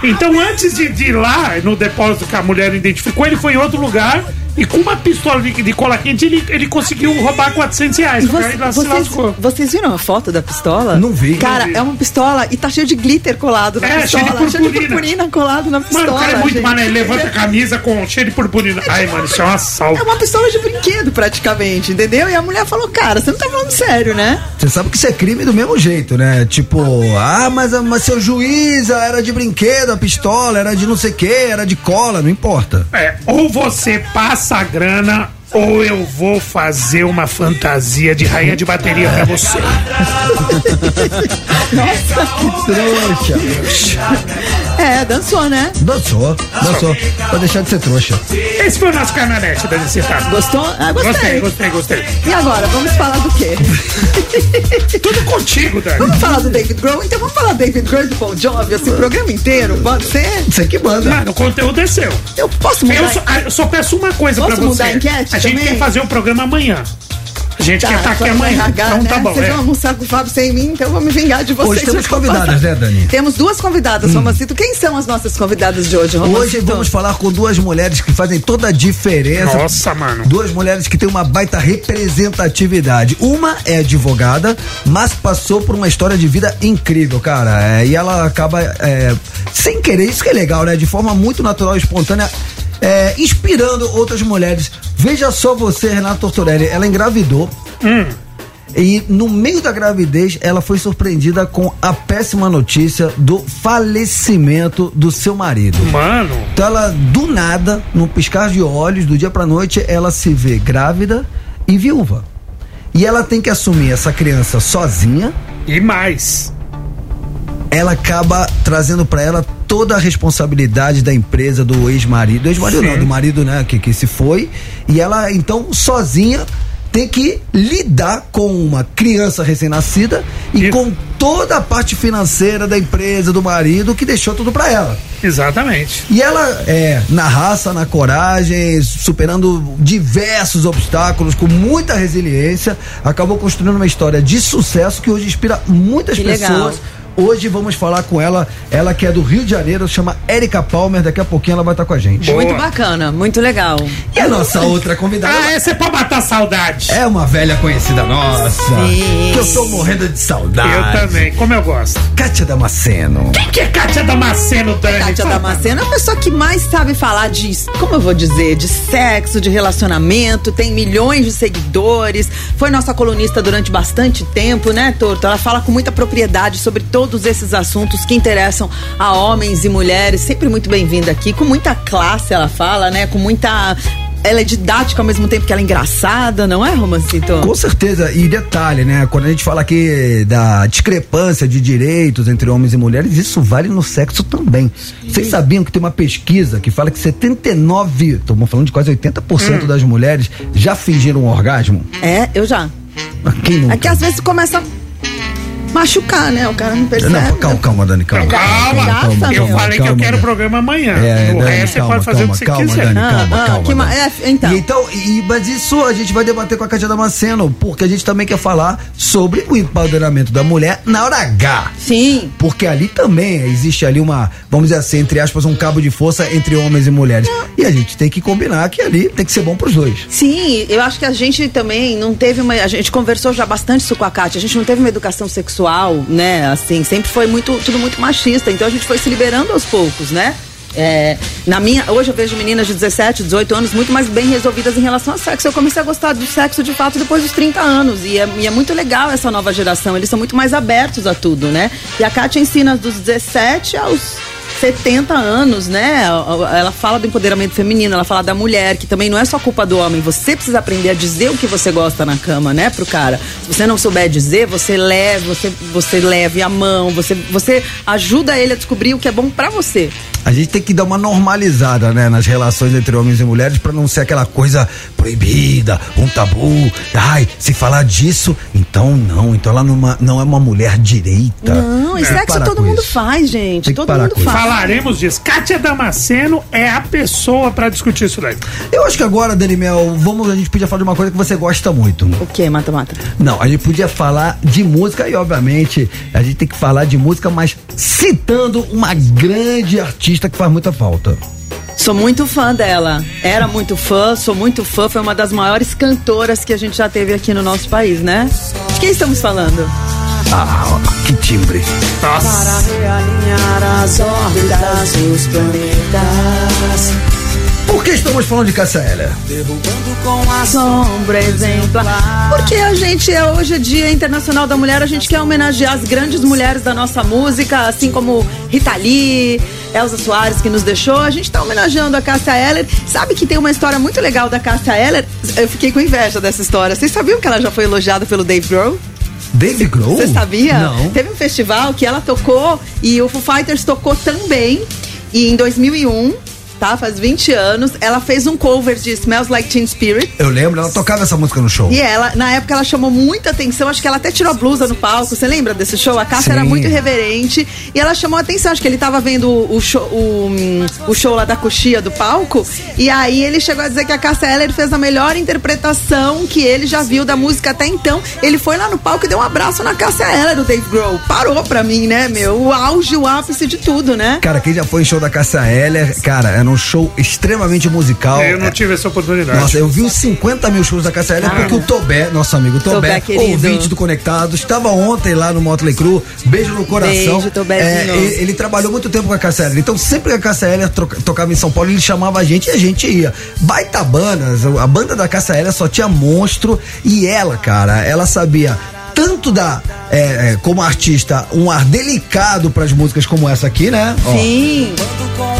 Speaker 5: Então, antes de, de ir lá no depósito que a mulher identificou, ele foi em outro lugar e com uma pistola de, de cola quente ele, ele conseguiu roubar 400 reais. O cara
Speaker 4: você- vocês,
Speaker 5: lascou.
Speaker 4: vocês viram a foto da pistola?
Speaker 3: Não vi.
Speaker 4: Cara,
Speaker 5: Não vi.
Speaker 4: é uma pistola e tá cheio de glitter colado na
Speaker 5: É,
Speaker 4: pistola.
Speaker 5: cheio de purpurina.
Speaker 4: purpurina colado na pistola.
Speaker 5: Mano, o cara é muito mané, ele levanta a camisa com cheio de purpurina. Ai, mano, isso é um assalto.
Speaker 4: É uma pistola de brinquedo, praticamente, entendeu? E a mulher falou, cara, você não tá falando sério, né?
Speaker 3: Você sabe que isso é crime do mesmo jeito, né? Tipo, ah, mas, mas seu juiz era de brinquedo, a pistola era de não sei o que, era de cola, não importa.
Speaker 5: É, ou você passa a grana, ou eu vou fazer uma fantasia de rainha de bateria pra você.
Speaker 3: Trouxa.
Speaker 4: É, dançou, né?
Speaker 3: Dançou, dançou. Pra deixar de ser trouxa.
Speaker 5: Esse foi o nosso canalete da Licitado.
Speaker 4: Gostou? Ah, gostei.
Speaker 5: Gostei, gostei, gostei.
Speaker 4: E agora, vamos falar do quê?
Speaker 5: Tudo contigo, Dani.
Speaker 4: Vamos falar do David Grohl? Então vamos falar do David Grohl e do Bon Jovi, assim, o programa inteiro? Pode ser?
Speaker 3: Você que manda.
Speaker 5: Mano, o conteúdo é seu.
Speaker 4: Eu posso mudar?
Speaker 5: Eu só, eu só peço uma coisa
Speaker 4: Posso
Speaker 5: pra você.
Speaker 4: mudar a enquete
Speaker 5: a gente
Speaker 4: também?
Speaker 5: quer fazer o programa amanhã. A gente quer estar aqui
Speaker 4: agora vai
Speaker 5: amanhã. então tá
Speaker 4: né?
Speaker 5: bom.
Speaker 4: Vocês
Speaker 5: é.
Speaker 4: vão almoçar com o Fábio sem mim, então eu vou me vingar de vocês.
Speaker 3: Hoje temos convidadas, né, Dani?
Speaker 4: Temos duas convidadas, Romancito. Quem são as nossas convidadas de hoje, Romancito?
Speaker 3: Hoje vamos falar com duas mulheres que fazem toda a diferença.
Speaker 5: Nossa, mano.
Speaker 3: Duas mulheres que têm uma baita representatividade. Uma é advogada, mas passou por uma história de vida incrível, cara. É, e ela acaba, é, sem querer, isso que é legal, né? De forma muito natural e espontânea. É, inspirando outras mulheres. Veja só você, Renato Tortorelli, ela engravidou. E no meio da gravidez, ela foi surpreendida com a péssima notícia do falecimento do seu marido.
Speaker 5: Mano,
Speaker 3: Então ela, do nada, num piscar de olhos, do dia pra noite, ela se vê grávida e viúva. E ela tem que assumir essa criança sozinha.
Speaker 5: e mais.
Speaker 3: Ela acaba trazendo pra ela toda a responsabilidade da empresa do ex-marido. Do ex-marido não, do marido, né, que, que se foi. E ela, então, sozinha, tem que lidar com uma criança recém-nascida e
Speaker 5: E-
Speaker 3: com toda a parte financeira da empresa, do marido, que deixou tudo pra ela.
Speaker 5: Exatamente.
Speaker 3: E ela é na raça, na coragem, superando diversos obstáculos, com muita resiliência, acabou construindo uma história de sucesso que hoje inspira muitas
Speaker 4: Que legal.
Speaker 3: Hoje vamos falar com ela, ela que é do Rio de Janeiro, chama Érica Palmer, daqui a pouquinho ela vai estar com a gente.
Speaker 5: Boa.
Speaker 4: Muito bacana, muito legal.
Speaker 3: E a nossa outra convidada
Speaker 5: Ah, essa é pra matar saudade.
Speaker 3: é uma velha conhecida nossa,
Speaker 4: Sim.
Speaker 3: que eu tô morrendo de saudade.
Speaker 5: Eu também, como eu gosto.
Speaker 3: Kátia Damasceno.
Speaker 5: Quem que é Kátia Damasceno, Dani?
Speaker 4: Kátia. Damasceno é a pessoa que mais sabe falar de, como eu vou dizer, de sexo, de relacionamento, tem milhões de seguidores, foi nossa colunista durante bastante tempo, né, Torto? Ela fala com muita propriedade sobre todos esses assuntos que interessam a homens e mulheres, sempre muito bem-vinda aqui, com muita classe ela fala, né, com muita... Ela é didática ao mesmo tempo que ela é engraçada, não é, Romancito?
Speaker 3: Com certeza, e detalhe, né? Quando a gente fala aqui da discrepância de direitos entre homens e mulheres, isso vale no sexo também. Vocês sabiam que tem uma pesquisa que fala que 79, estamos falando de quase 80% das mulheres já fingiram um orgasmo?
Speaker 4: É, eu já.
Speaker 3: Quem nunca?
Speaker 4: É que às vezes começa machucar, né? O cara não percebe.
Speaker 3: Não, calma, calma, Dani, calma.
Speaker 5: Calma,
Speaker 4: Graça,
Speaker 5: eu
Speaker 4: meu.
Speaker 5: falei que eu quero o programa amanhã.
Speaker 3: É,
Speaker 5: o
Speaker 3: Dani,
Speaker 5: resto
Speaker 3: calma,
Speaker 5: você pode fazer
Speaker 3: calma,
Speaker 5: o que você
Speaker 3: calma,
Speaker 5: quiser.
Speaker 3: Dani,
Speaker 4: Ah,
Speaker 3: calma,
Speaker 4: ah,
Speaker 3: calma.
Speaker 4: que ma- é, então.
Speaker 3: E então, e, mas isso a gente vai debater com a Cátia Damasceno, porque a gente também quer falar sobre o empoderamento da mulher na hora H.
Speaker 4: Sim.
Speaker 3: Porque ali também existe ali uma, vamos dizer assim, entre aspas, um cabo de força entre homens e mulheres. E a gente tem que combinar que ali tem que ser bom pros dois.
Speaker 4: Sim, eu acho que a gente também não teve uma. A gente conversou já bastante isso com a Kátia. A gente não teve uma educação sexual, né? Assim, sempre foi muito, tudo muito machista. Então a gente foi se liberando aos poucos, né? É, na minha, hoje eu vejo meninas de 17, 18 anos muito mais bem resolvidas em relação ao sexo. Eu comecei a gostar do sexo de fato depois dos 30 anos. E é, e é muito legal essa nova geração. Eles são muito mais abertos a tudo, né? E a Kátia ensina dos 17 aos 70 anos, né? Ela fala do empoderamento feminino, ela fala da mulher, que também não é só culpa do homem. Você precisa aprender a dizer o que você gosta na cama, né, pro cara. Se você não souber dizer, você leve, você, você leve a mão, você, você ajuda ele a descobrir o que é bom pra você.
Speaker 3: a gente tem que dar uma normalizada, né, nas relações entre homens e mulheres para não ser aquela coisa proibida, um tabu. Ai, se falar disso, então não, então ela não, não é uma mulher direita.
Speaker 4: Não, e
Speaker 3: Tem que
Speaker 4: sexo todo mundo faz, gente. Todo mundo faz.
Speaker 5: Falaremos disso. Kátia Damasceno é a pessoa pra discutir isso daí.
Speaker 3: Eu acho que agora, Dani Mel, vamos, a gente podia falar de uma coisa que você gosta muito.
Speaker 4: O que, mata-mata?
Speaker 3: Não, a gente podia falar de música e, obviamente, a gente tem que falar de música, mas citando uma grande artista que faz muita falta.
Speaker 4: Sou muito fã dela. Era muito fã, sou muito fã. Foi uma das maiores cantoras que a gente já teve aqui no nosso país, né? De quem estamos falando?
Speaker 3: Ah, que timbre.
Speaker 5: Nossa.
Speaker 2: realinhar as órbitas dos planetas,
Speaker 3: Por que estamos falando de Cássia Eller?
Speaker 2: derrubando com a
Speaker 4: Sombra exemplar. Porque a gente é hoje é Dia Internacional da Mulher, a gente quer homenagear as grandes mulheres da nossa música, assim como Rita Lee, Elza Soares que nos deixou. A gente tá homenageando a Cássia Eller. Sabe que tem uma história muito legal da Cássia Eller? Eu fiquei com inveja dessa história. Vocês sabiam que ela já foi elogiada pelo Dave Grohl?
Speaker 3: Dave Grohl?
Speaker 4: Você sabia?
Speaker 3: Não.
Speaker 4: Teve um festival que ela tocou e o Foo Fighters tocou também. E em 2001, tá? Faz 20 anos, ela fez um cover de Smells Like Teen Spirit.
Speaker 3: Eu lembro, ela tocava essa música no show.
Speaker 4: E ela, na época, ela chamou muita atenção. Acho que ela até tirou a blusa no palco. Você lembra desse show? A Cássia
Speaker 3: Sim.
Speaker 4: era muito irreverente. E ela chamou a atenção. Acho que ele tava vendo o show, o, o show lá da coxia do palco. E aí ele chegou a dizer que a Cássia Eller fez a melhor interpretação que ele já viu da música até então. Ele foi lá no palco e deu um abraço na Cássia Eller, o Dave Grohl. Parou pra mim, né, meu? O auge, o ápice de tudo, né?
Speaker 3: Cara, quem já foi em show da Cássia Eller, cara, era um show extremamente musical.
Speaker 5: Eu não
Speaker 3: É-
Speaker 5: tive essa oportunidade.
Speaker 3: Nossa, eu vi uns 50 mil shows da Cássia Eller porque o Tobé, nosso amigo Tobé,
Speaker 4: Tobé,
Speaker 3: ouvinte do Conectado, estava ontem lá no Motley Crue. Beijo no coração.
Speaker 4: Beijo, Tobézinho.
Speaker 3: É, ele, ele trabalhou muito tempo com a Cássia Eller. Então, sempre que a Cássia Eller troca- tocava em São Paulo, ele chamava a gente e a gente ia. Baita bandas, a banda da Cássia Eller só tinha monstro e ela, cara, ela sabia tanto dar, é, é, como artista, um ar delicado pras músicas como essa aqui, né? Ó.
Speaker 4: Sim.
Speaker 2: sombra.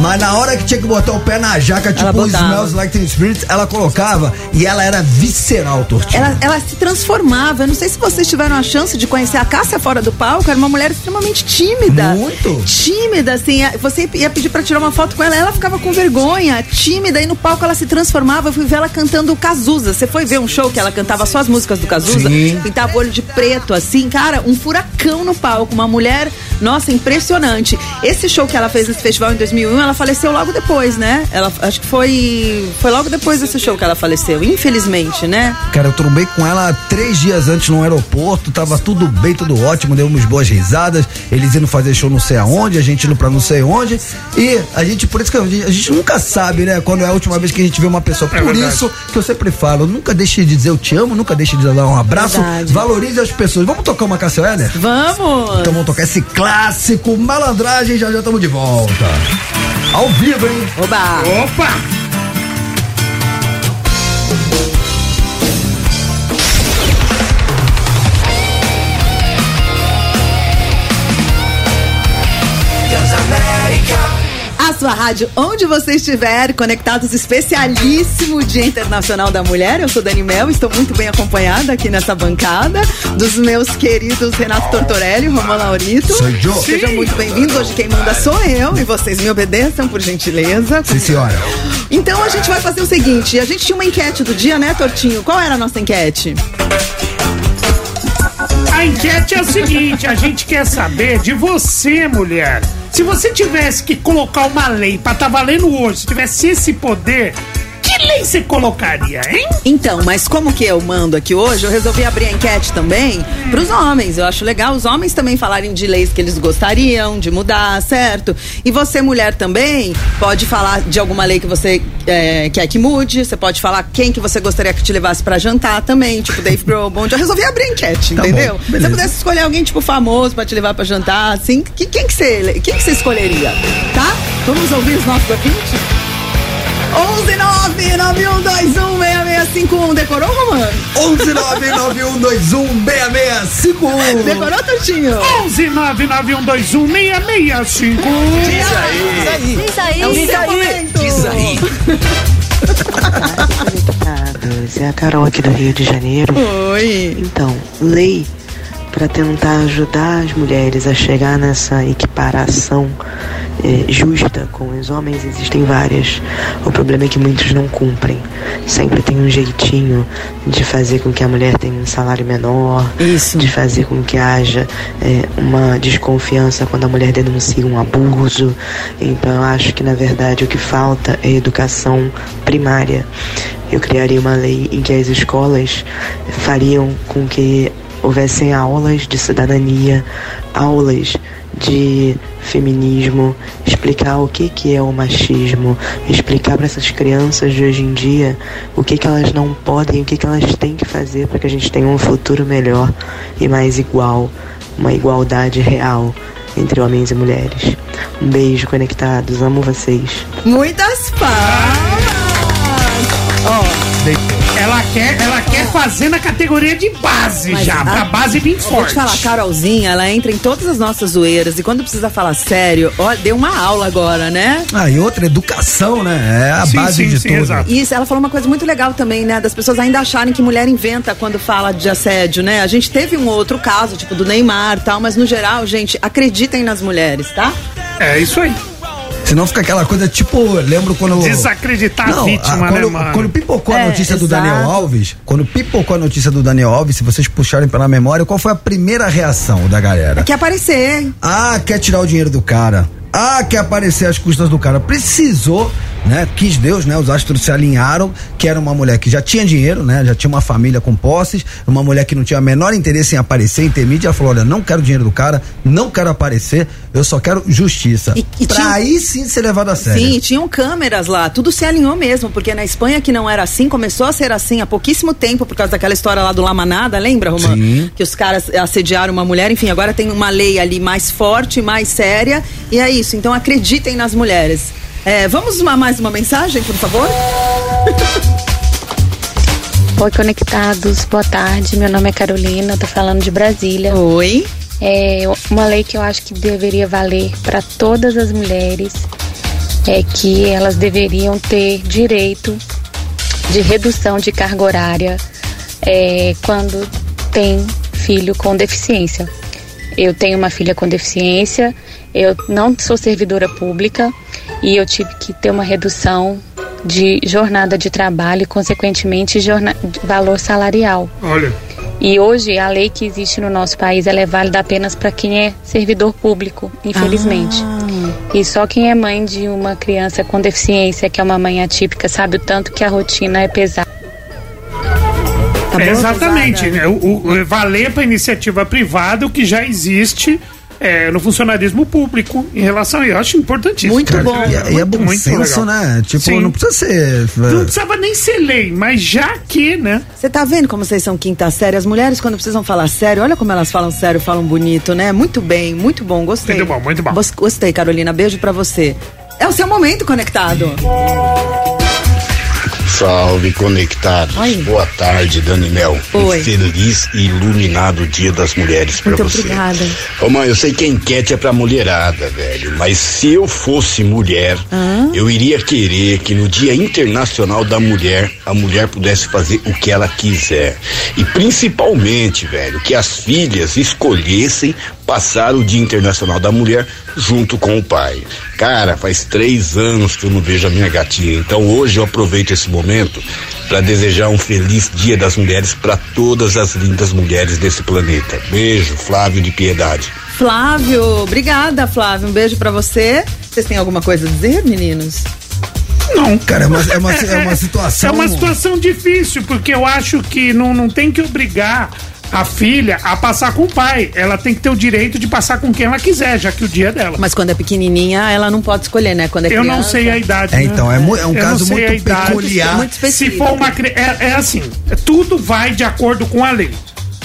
Speaker 3: Mas na hora que tinha que botar o pé na jaca, tipo o
Speaker 4: botava.
Speaker 3: Smells Like Teen Spirit, ela colocava e ela era visceral, Tortinho.
Speaker 4: Ela, ela se transformava. Eu não sei se vocês tiveram a chance de conhecer a Cássia fora do palco. Era uma mulher extremamente tímida.
Speaker 3: Muito.
Speaker 4: Tímida, assim. Você ia pedir pra tirar uma foto com ela, ela ficava com vergonha, tímida. E no palco ela se transformava. Eu fui ver ela cantando o Cazuza. Você foi ver um show que ela cantava só as músicas do Cazuza?
Speaker 3: Sim.
Speaker 4: Pintava o olho de preto, assim. Cara, um furacão no palco. Uma mulher, nossa, impressionante. Esse show que ela fez nesse festival em 2001, ela faleceu logo depois, né? Ela, acho que foi, foi logo depois desse show que ela faleceu. Infelizmente, né?
Speaker 3: Cara, eu trombei com ela três dias antes no aeroporto, tava tudo bem, tudo ótimo, deu umas boas risadas, eles indo fazer show não sei aonde, a gente indo pra não sei onde, e a gente, por isso que a gente, a gente nunca sabe, né, quando é a última vez que a gente vê uma pessoa.
Speaker 5: É
Speaker 3: por
Speaker 5: verdade.
Speaker 3: isso que eu sempre falo, nunca deixe de dizer eu te amo, nunca deixe de dar um abraço,
Speaker 4: Verdade.
Speaker 3: valorize as pessoas. Vamos tocar uma Cassia Eller?
Speaker 4: Vamos!
Speaker 3: Então vamos tocar esse clássico Malandragem, já já estamos de volta. Ao vivo, hein?
Speaker 4: Oba!
Speaker 5: Opa!
Speaker 4: Sua rádio, onde você estiver, conectados especialíssimo Dia Internacional da Mulher. Eu sou Dani Mel, estou muito bem acompanhada aqui nessa bancada dos meus queridos Renato Tortorelli e Romão Laurito. Sejam muito bem-vindos. Hoje quem manda sou eu e vocês me obedeçam, por gentileza.
Speaker 3: Sim, senhora.
Speaker 4: Então a gente vai fazer o seguinte: a gente tinha uma enquete do dia, né, Tortinho? Qual era a nossa enquete?
Speaker 5: A enquete é o seguinte: a gente quer saber de você, mulher. Se você tivesse que colocar uma lei pra tá valendo hoje, se tivesse esse poder, que lei você colocaria, hein?
Speaker 4: Então, mas como que eu mando aqui hoje, eu resolvi abrir a enquete também pros homens. Eu acho legal os homens também falarem de leis que eles gostariam de mudar, certo? E você, mulher, também pode falar de alguma lei que você é, quer que mude. Você pode falar quem que você gostaria que te levasse pra jantar também, tipo Dave Grohl. Eu resolvi abrir a enquete,
Speaker 3: Tá
Speaker 4: entendeu?
Speaker 3: bom,
Speaker 4: Se você pudesse escolher alguém, tipo, famoso pra te levar pra jantar, assim, que- quem, que você, quem que você escolheria? Tá? Vamos ouvir os nossos ouvintes? 11991216651. Decorou, Romano?
Speaker 3: 11991216651.
Speaker 4: Decorou, Tortinho?
Speaker 5: 11991216651.
Speaker 6: Diz aí.
Speaker 4: É o seu momento.
Speaker 6: Conectados, é a Carol aqui do Rio de Janeiro.
Speaker 4: Oi.
Speaker 6: Então, lei
Speaker 7: para tentar ajudar as mulheres a chegar nessa equiparação é, justa com os homens, existem várias. O problema é que muitos não cumprem. Sempre tem um jeitinho de fazer com que a mulher tenha um salário menor,
Speaker 4: Isso.
Speaker 7: de fazer com que haja é, uma desconfiança quando a mulher denuncia um abuso. Então eu acho que na verdade o que falta é educação primária. Eu criaria uma lei em que as escolas fariam com que houvessem aulas de cidadania, aulas de feminismo, explicar o que, que é o machismo, explicar para essas crianças de hoje em dia o que, que elas não podem, o que, que elas têm que fazer para que a gente tenha um futuro melhor e mais igual, uma igualdade real entre homens e mulheres. Um beijo, conectados, amo vocês.
Speaker 4: Muitas palmas!
Speaker 5: Ela quer, ela quer fazer na categoria de base
Speaker 4: Mas
Speaker 5: já,
Speaker 4: a-
Speaker 5: pra base bem
Speaker 4: Vou
Speaker 5: forte.
Speaker 4: te falar, a Carolzinha, ela entra em todas as nossas zoeiras e quando precisa falar sério, ó, deu uma aula agora, né?
Speaker 3: Ah, e outra, educação, né? É a
Speaker 5: Sim,
Speaker 3: base
Speaker 5: sim,
Speaker 3: de
Speaker 5: sim,
Speaker 3: tudo.
Speaker 5: exato.
Speaker 4: Isso, ela falou uma coisa muito legal também, né? Das pessoas ainda acharem que mulher inventa quando fala de assédio, né? A gente teve um outro caso, tipo do Neymar e tal, mas no geral, gente, acreditem nas mulheres, tá?
Speaker 5: É isso aí.
Speaker 3: Senão fica aquela coisa, tipo, lembro quando.
Speaker 5: Desacreditar a
Speaker 3: Não,
Speaker 5: vítima,
Speaker 3: a-
Speaker 5: né,
Speaker 3: quando,
Speaker 5: mano?
Speaker 3: quando pipocou a
Speaker 4: É,
Speaker 3: notícia do
Speaker 4: exato.
Speaker 3: Daniel Alves, quando pipocou a notícia do Daniel Alves, se vocês puxarem pela memória, qual foi a primeira reação da galera?
Speaker 4: Quer aparecer.
Speaker 3: Ah, quer tirar o dinheiro do cara. Ah, quer aparecer às custas do cara. Precisou, né? Quis Deus, né? Os astros se alinharam, que era uma mulher que já tinha dinheiro, né? Já tinha uma família com posses, uma mulher que não tinha o menor interesse em aparecer, em ter mídia. Ela falou: olha, não quero dinheiro do cara, não quero aparecer, eu só quero justiça.
Speaker 4: E- e
Speaker 3: pra
Speaker 4: tinha-
Speaker 3: aí sim ser levado a sério.
Speaker 4: Sim, tinham câmeras lá, tudo se alinhou mesmo, porque na Espanha que não era assim, começou a ser assim há pouquíssimo tempo, por causa daquela história lá do Lamanada, lembra, Romã?
Speaker 3: Sim.
Speaker 4: Que os caras assediaram uma mulher, enfim, agora tem uma lei ali mais forte, mais séria, e é isso, então acreditem nas mulheres. É, vamos uma, mais uma mensagem, por favor?
Speaker 8: Oi, conectados. Boa tarde. Meu nome é Carolina, tô falando de Brasília.
Speaker 4: Oi.
Speaker 8: É uma lei que eu acho que deveria valer para todas as mulheres é que elas deveriam ter direito de redução de carga horária é, quando tem filho com deficiência. Eu tenho uma filha com deficiência, eu não sou servidora pública e eu tive que ter uma redução de jornada de trabalho e, consequentemente, jorna- valor salarial.
Speaker 5: Olha,
Speaker 8: E hoje a lei que existe no nosso país ela é válida apenas para quem é servidor público, infelizmente. E só quem é mãe de uma criança com deficiência, que é uma mãe atípica, sabe o tanto que a rotina é pesada.
Speaker 4: Tá
Speaker 5: é exatamente.
Speaker 4: pesada?
Speaker 5: né? O, o- valer para iniciativa privada o que já existe é, no funcionarismo público em relação a Eu acho importantíssimo.
Speaker 4: Muito
Speaker 5: cara.
Speaker 4: bom.
Speaker 3: E, é- e é bom
Speaker 5: muito
Speaker 3: senso,
Speaker 5: legal.
Speaker 3: né? Tipo,
Speaker 5: Sim.
Speaker 3: não precisa ser.
Speaker 5: Não precisava nem ser lei, mas já que, né?
Speaker 4: Você tá vendo como vocês são quinta série? As mulheres, quando precisam falar sério, olha como elas falam sério, falam bonito, né? Muito bem, muito bom, gostei.
Speaker 5: Muito bom, muito bom.
Speaker 4: Gos- Gostei, Carolina. Beijo pra você. É o seu momento conectado.
Speaker 9: Salve conectados.
Speaker 4: Oi.
Speaker 9: Boa tarde, Dani Mel.
Speaker 4: Oi.
Speaker 9: Um feliz e iluminado Dia das Mulheres
Speaker 4: Muito
Speaker 9: você.
Speaker 4: obrigada.
Speaker 9: Ô mãe, eu sei que a enquete é pra mulherada, velho, mas se eu fosse mulher, eu iria querer que no Dia Internacional da Mulher, a mulher pudesse fazer o que ela quiser. E principalmente, velho, que as filhas escolhessem passar o Dia Internacional da Mulher junto com o pai. Cara, faz três anos que eu não vejo a minha gatinha, então hoje eu aproveito esse momento para desejar um feliz Dia das Mulheres para todas as lindas mulheres desse planeta. Beijo, Flávio de Piedade.
Speaker 4: Flávio, obrigada, Flávio. Um beijo pra você. Vocês têm alguma coisa a dizer, meninos?
Speaker 5: Não.
Speaker 3: Cara, é uma, é uma, é uma situação.
Speaker 5: É uma situação difícil, porque eu acho que não, não tem que obrigar a filha a passar com o pai. Ela tem que ter o direito de passar com quem ela quiser, já que o dia é dela.
Speaker 4: Mas quando é pequenininha, ela não pode escolher, né? Quando é
Speaker 5: Eu
Speaker 4: criança.
Speaker 5: não sei a idade.
Speaker 3: É,
Speaker 5: né?
Speaker 3: então, é é um
Speaker 5: Eu não
Speaker 3: caso
Speaker 5: sei
Speaker 3: muito
Speaker 5: a idade.
Speaker 3: peculiar.
Speaker 4: Muito
Speaker 5: Se
Speaker 4: específico.
Speaker 5: for uma criança. É, é assim: tudo vai de acordo com a lei.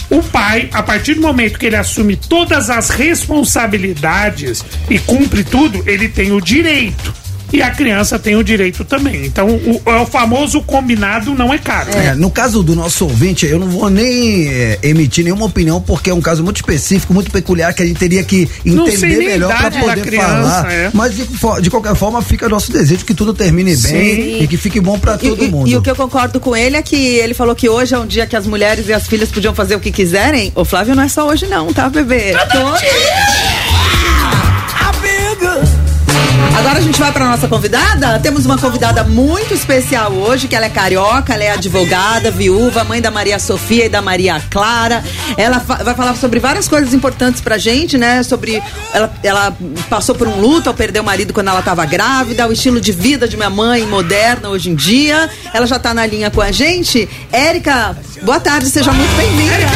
Speaker 5: O pai, a partir do momento que ele assume todas as responsabilidades e cumpre tudo, ele tem o direito e a criança tem o direito também. Então, o, é o famoso combinado não é caro.
Speaker 3: É, no caso do nosso ouvinte, eu não vou nem é, emitir nenhuma opinião, porque é um caso muito específico, muito peculiar, que a gente teria que entender melhor para poder
Speaker 5: criança,
Speaker 3: falar.
Speaker 5: é.
Speaker 3: Mas de, de qualquer forma, fica nosso desejo que tudo termine bem
Speaker 4: Sim.
Speaker 3: e que fique bom para
Speaker 4: E,
Speaker 3: todo
Speaker 4: e-
Speaker 3: mundo.
Speaker 4: e o que eu concordo com ele é que ele falou que hoje é um dia que as mulheres e as filhas podiam fazer o que quiserem. O Flávio não é só hoje, não, tá, bebê? Todo Agora a gente vai para nossa convidada. Temos uma convidada muito especial hoje, que ela é carioca, ela é advogada, viúva, mãe da Maria Sofia e da Maria Clara. Ela fa- vai falar sobre várias coisas importantes pra gente, né? Sobre ela, ela passou por um luto ao perder o marido quando ela estava grávida, o estilo de vida de minha mãe moderna hoje em dia. Ela já tá na linha com a gente. Érica, boa tarde, seja muito bem-vinda.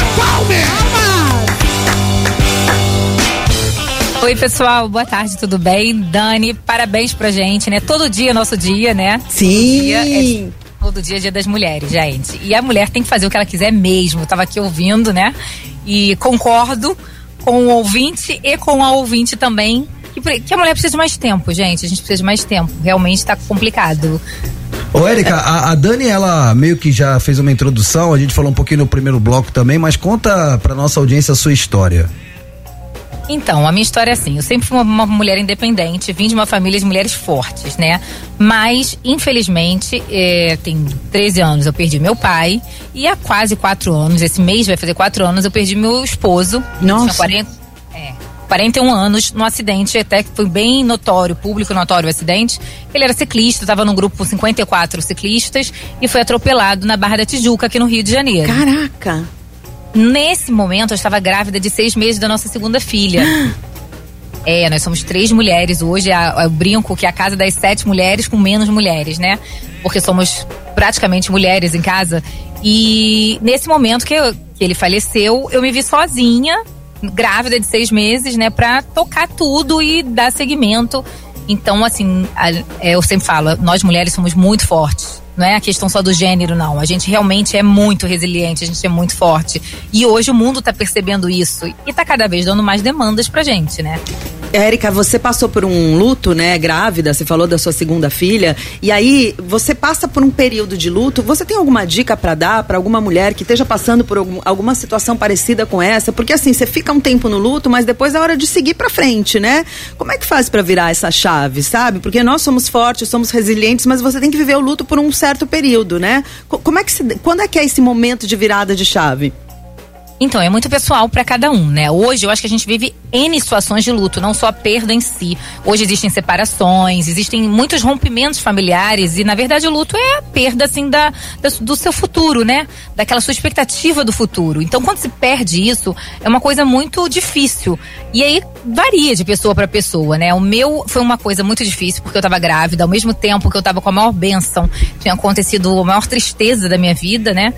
Speaker 10: Oi, pessoal, boa tarde, tudo bem? Dani, parabéns pra gente, né? Todo dia é nosso dia, né?
Speaker 4: Sim.
Speaker 10: Todo dia é, todo dia é dia das mulheres, gente. E a mulher tem que fazer o que ela quiser mesmo. Eu tava aqui ouvindo, né? E concordo com o ouvinte e com a ouvinte também. Que a mulher precisa de mais tempo, gente. A gente precisa de mais tempo. Realmente tá complicado.
Speaker 3: Ô, Érica, a, a Dani, ela meio que já fez uma introdução, a gente falou um pouquinho no primeiro bloco também, mas conta pra nossa audiência a sua história.
Speaker 10: Então, a minha história é assim: eu sempre fui uma, uma mulher independente, vim de uma família de mulheres fortes, né? Mas, infelizmente, eh, tem 13 anos eu perdi meu pai, e há quase 4 anos, esse mês vai fazer 4 anos, eu perdi meu esposo.
Speaker 4: Nossa.
Speaker 10: Tinha 40, é, 41 anos, num acidente, até que foi bem notório, público notório o acidente. Ele era ciclista, estava num grupo com 54 ciclistas e foi atropelado na Barra da Tijuca, aqui no Rio de Janeiro.
Speaker 4: Caraca.
Speaker 10: Nesse momento, eu estava grávida de seis meses da nossa segunda filha. É, nós somos três mulheres hoje. Eu brinco que é a casa das sete mulheres com menos mulheres, né? Porque somos praticamente mulheres em casa. E nesse momento que, eu- que ele faleceu, eu me vi sozinha, grávida de seis meses, né? Pra tocar tudo e dar seguimento. Então, assim, é, eu sempre falo, nós mulheres somos muito fortes. Não é a questão só do gênero, não. A gente realmente é muito resiliente, a gente é muito forte. E hoje o mundo tá percebendo isso e tá cada vez dando mais demandas pra gente, né?
Speaker 4: Érica, você passou por um luto, né, grávida, você falou da sua segunda filha, e aí você passa por um período de luto, você tem alguma dica pra dar pra alguma mulher que esteja passando por algum- alguma situação parecida com essa? Porque assim, você fica um tempo no luto, mas depois é hora de seguir pra frente, né? Como é que faz pra virar essa chave, sabe? Porque nós somos fortes, somos resilientes, mas você tem que viver o luto por um certo período, né? Co- Como é que se, quando é que é esse momento de virada de chave?
Speaker 10: Então, é muito pessoal pra cada um, né? Hoje eu acho que a gente vive N situações de luto, não só a perda em si. Hoje existem separações, existem muitos rompimentos familiares e, na verdade, o luto é a perda, assim, da, da- do seu futuro, né? Daquela sua expectativa do futuro. Então, quando se perde isso, é uma coisa muito difícil. E aí varia de pessoa pra pessoa, né? O meu foi uma coisa muito difícil porque eu tava grávida, ao mesmo tempo que eu tava com a maior bênção, tinha acontecido a maior tristeza da minha vida, né?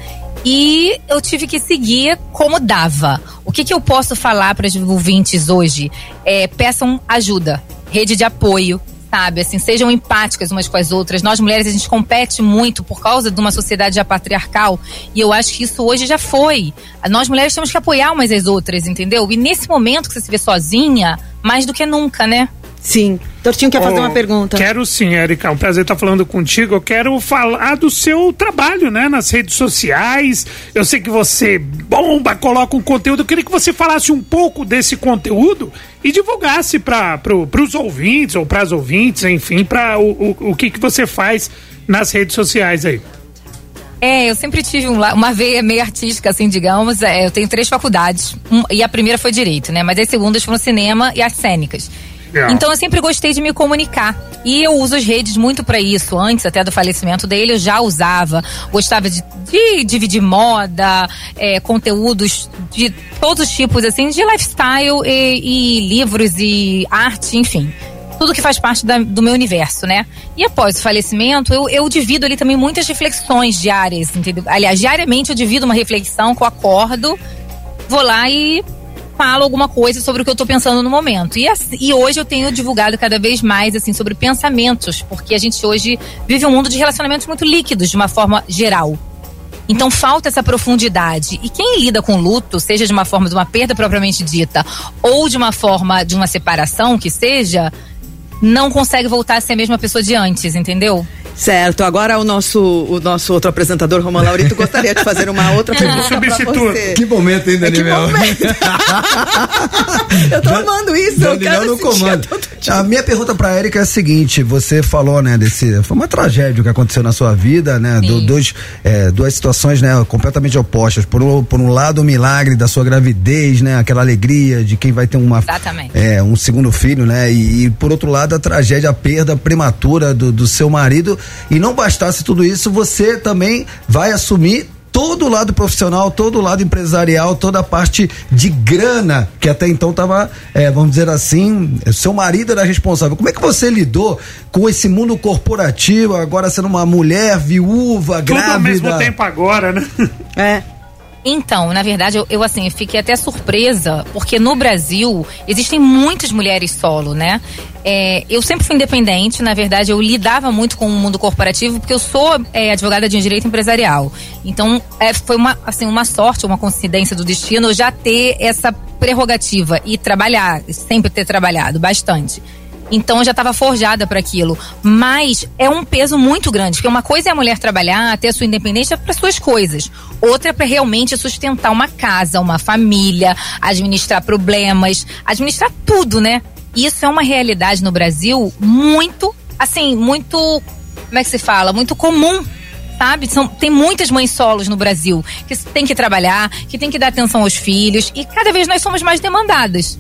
Speaker 10: E eu tive que seguir como dava. O que, que eu posso falar para os ouvintes hoje? É, peçam ajuda, rede de apoio, sabe? Assim, sejam empáticas umas com as outras. Nós mulheres a gente compete muito por causa de uma sociedade já patriarcal e eu acho que isso hoje já foi. Nós mulheres temos que apoiar umas às outras, entendeu? E nesse momento que você se vê sozinha, mais do que nunca, né?
Speaker 4: Sim. Tortinho quer fazer
Speaker 5: Oh,
Speaker 4: uma pergunta.
Speaker 5: Quero sim, Erika. É um prazer estar falando contigo. Eu quero falar do seu trabalho, né? Nas redes sociais. Eu sei que você bomba, coloca um conteúdo. Eu queria que você falasse um pouco desse conteúdo e divulgasse para pro, os ouvintes ou para as ouvintes, enfim, para o, o, o que, que você faz nas redes sociais aí.
Speaker 10: É, eu sempre tive um uma veia meio artística, assim, digamos. É, eu tenho três faculdades. Um- e a primeira foi direito, né? Mas as segundas foram cinema e artes cênicas.
Speaker 5: Legal.
Speaker 10: Então eu sempre gostei de me comunicar. E eu uso as redes muito pra isso. Antes até do falecimento dele, eu já usava. Gostava de, de dividir moda, é, conteúdos de todos os tipos, assim, de lifestyle e, e livros e arte, enfim tudo que faz parte da- do meu universo, né? E após o falecimento, eu, eu divido ali também muitas reflexões diárias, entendeu? Aliás, diariamente eu divido uma reflexão que eu acordo, vou lá e falo alguma coisa sobre o que eu tô pensando no momento. E, e hoje eu tenho divulgado cada vez mais, assim, sobre pensamentos, porque a gente hoje vive um mundo de relacionamentos muito líquidos, de uma forma geral. Então falta essa profundidade. E quem lida com luto, seja de uma forma de uma perda propriamente dita, ou de uma forma de uma separação que seja, não consegue voltar a ser a mesma pessoa de antes, entendeu?
Speaker 4: Certo, agora o nosso, o nosso outro apresentador, Romão Laurito, gostaria de fazer uma outra pergunta você.
Speaker 3: Que momento, hein, Daniel?
Speaker 4: eu tô amando isso, eu
Speaker 3: Daniel
Speaker 4: quero
Speaker 3: no comando. A minha pergunta pra Erika é a seguinte: você falou, né, desse. Foi uma tragédia que aconteceu na sua vida, né? Do, dois, é, duas situações, né, completamente opostas. Por um, por um lado, o milagre da sua gravidez, né? Aquela alegria de quem vai ter uma.
Speaker 10: Exatamente.
Speaker 3: É, um segundo filho, né? E, e, por outro lado, a tragédia, a perda prematura do, do seu marido. E não bastasse tudo isso, você também vai assumir todo o lado profissional, todo o lado empresarial, toda a parte de grana, que até então estava, é, vamos dizer assim, seu marido era responsável. Como é que você lidou com esse mundo corporativo, agora sendo uma mulher viúva,
Speaker 5: Tudo
Speaker 3: grávida?
Speaker 5: ao mesmo tempo agora, né?
Speaker 4: É.
Speaker 10: Então, na verdade, eu, eu assim, fiquei até surpresa, porque no Brasil existem muitas mulheres solo, né? É, eu sempre fui independente, na verdade, eu lidava muito com o mundo corporativo, porque eu sou é, advogada de direito empresarial. Então, é, foi uma, assim, uma sorte, uma coincidência do destino eu já ter essa prerrogativa e trabalhar, sempre ter trabalhado bastante. Então eu já estava forjada para aquilo. Mas é um peso muito grande, porque uma coisa é a mulher trabalhar, ter a sua independência para suas coisas. Outra é para realmente sustentar uma casa, uma família, administrar problemas, administrar tudo, né? Isso é uma realidade no Brasil muito, assim, muito, como é que se fala? Muito comum sabe? São, tem muitas mães solos no Brasil que tem que trabalhar, que tem que dar atenção aos filhos e cada vez nós somos mais demandadas.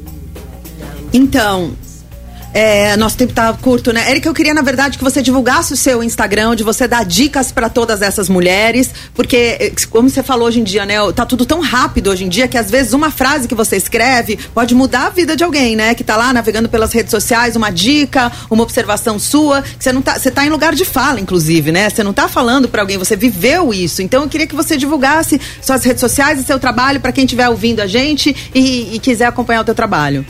Speaker 4: Então, é, nosso tempo tá curto, né? Érica, eu queria, na verdade, que você divulgasse o seu Instagram, onde você dá dicas para todas essas mulheres, porque, eh, como você falou hoje em dia, né? Tá tudo tão rápido hoje em dia que às vezes uma frase que você escreve pode mudar a vida de alguém, né? Que tá lá navegando pelas redes sociais, uma dica, uma observação sua, que você não tá, você tá em lugar de fala, inclusive, né? Você não tá falando para alguém, você viveu isso. Então eu queria que você divulgasse suas redes sociais e seu trabalho para quem estiver ouvindo a gente e, e quiser acompanhar o teu trabalho.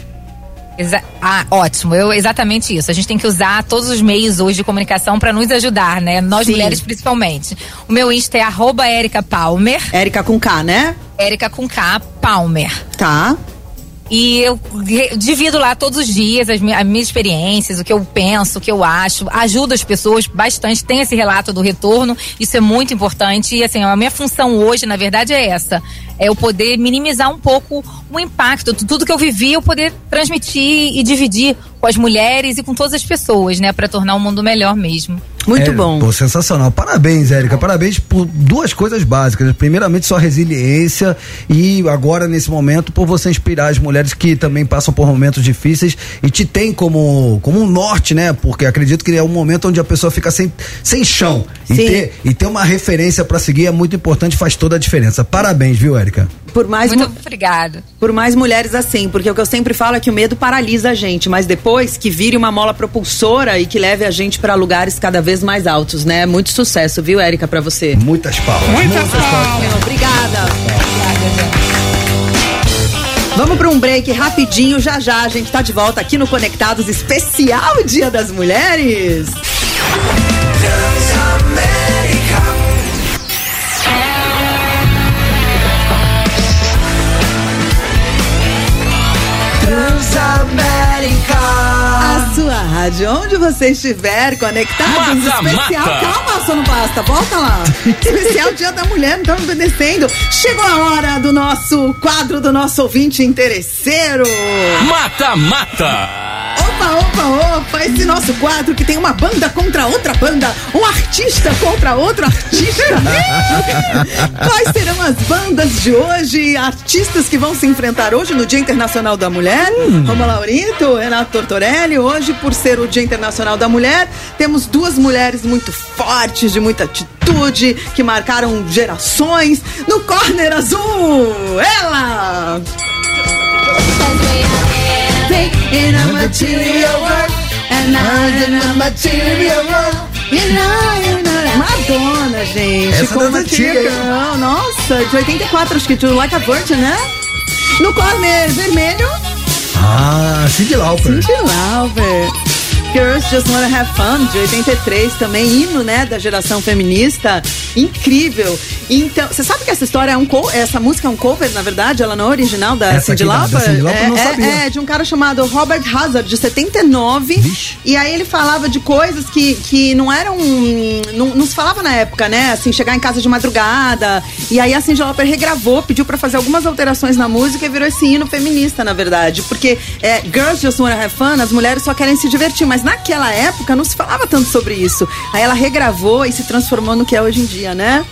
Speaker 10: Exa ah, ótimo. Eu, exatamente isso. A gente tem que usar todos os meios hoje de comunicação para nos ajudar, né? Nós
Speaker 4: Sim.
Speaker 10: mulheres principalmente. O meu Insta é arroba Erika Palmer.
Speaker 4: Érica com K, né?
Speaker 10: Erika com K, Palmer.
Speaker 4: Tá.
Speaker 10: E eu divido lá todos os dias as, mi- as minhas experiências, o que eu penso, o que eu acho. Ajudo as pessoas bastante. Tem esse relato do retorno. Isso é muito importante. E assim, a minha função hoje, na verdade, é essa. É eu poder minimizar um pouco o impacto. Tudo que eu vivi, eu poder transmitir e dividir com as mulheres e com todas as pessoas, né? Pra tornar o mundo melhor mesmo.
Speaker 4: Muito
Speaker 3: É,
Speaker 4: bom.
Speaker 3: Pô, sensacional. Parabéns, Érica. Parabéns por duas coisas básicas. Primeiramente, sua resiliência e agora, nesse momento, por você inspirar as mulheres que também passam por momentos difíceis e te tem como, como um norte, né? Porque acredito que é um momento onde a pessoa fica sem, sem chão. E
Speaker 4: Sim.
Speaker 3: ter, e ter uma referência pra seguir é muito importante, faz toda a diferença. Parabéns, viu, Érica?
Speaker 4: Por mais
Speaker 10: Muito
Speaker 4: mu-
Speaker 10: obrigada.
Speaker 4: por mais mulheres assim, porque o que eu sempre falo é que o medo paralisa a gente, mas depois que vire uma mola propulsora e que leve a gente para lugares cada vez mais altos, né? Muito sucesso, viu, Érica, para você.
Speaker 3: Muitas palmas.
Speaker 5: Muitas palmas.
Speaker 4: Obrigada. Vamos para um break rapidinho, já já a gente tá de volta aqui no Conectados especial Dia das Mulheres. A sua rádio, onde você estiver conectado,
Speaker 1: Mata,
Speaker 4: especial.
Speaker 1: mata.
Speaker 4: Calma, só não basta, volta lá. especial Dia da Mulher, não estamos obedecendo. Chegou a hora do nosso quadro do nosso ouvinte interesseiro.
Speaker 1: Mata, mata.
Speaker 4: Opa, opa, opa, esse nosso quadro que tem uma banda contra outra banda, um artista contra outro artista. Quais serão as bandas de hoje, artistas que vão se enfrentar hoje no Dia Internacional da Mulher? Roma Laurito, Renato Tortorelli, hoje por ser o Dia Internacional da Mulher, temos duas mulheres muito fortes, de muita atitude, que marcaram gerações. No corner azul, ela! In a material world, and I'm in a material world. You know, you know. Madonna, gente.
Speaker 3: Essa
Speaker 4: com
Speaker 3: das antigas.
Speaker 4: Nossa, de 84, acho que tu Like a Virgin, né? No corner vermelho,
Speaker 3: Ah, Cindy Lauper.
Speaker 4: Cindy Lauper. Girls Just Wanna Have Fun, de 83, também hino, né, da geração feminista. Incrível. Então, você sabe que essa história é um co essa música é um cover, na verdade, ela não é original da
Speaker 3: Essa da
Speaker 4: Lauper? É, é- é de um cara chamado Robert Hazard, de 79. E aí ele falava de coisas que, que não eram. Não, não se falava na época, né? Assim, chegar em casa de madrugada. E aí a Cyndi Lauper regravou, pediu pra fazer algumas alterações na música e virou esse hino feminista, na verdade. Porque é, Girls Just Wanna Have Fun, as mulheres só querem se divertir. Mas naquela época não se falava tanto sobre isso. Aí ela regravou e se transformou no que é hoje em dia, né?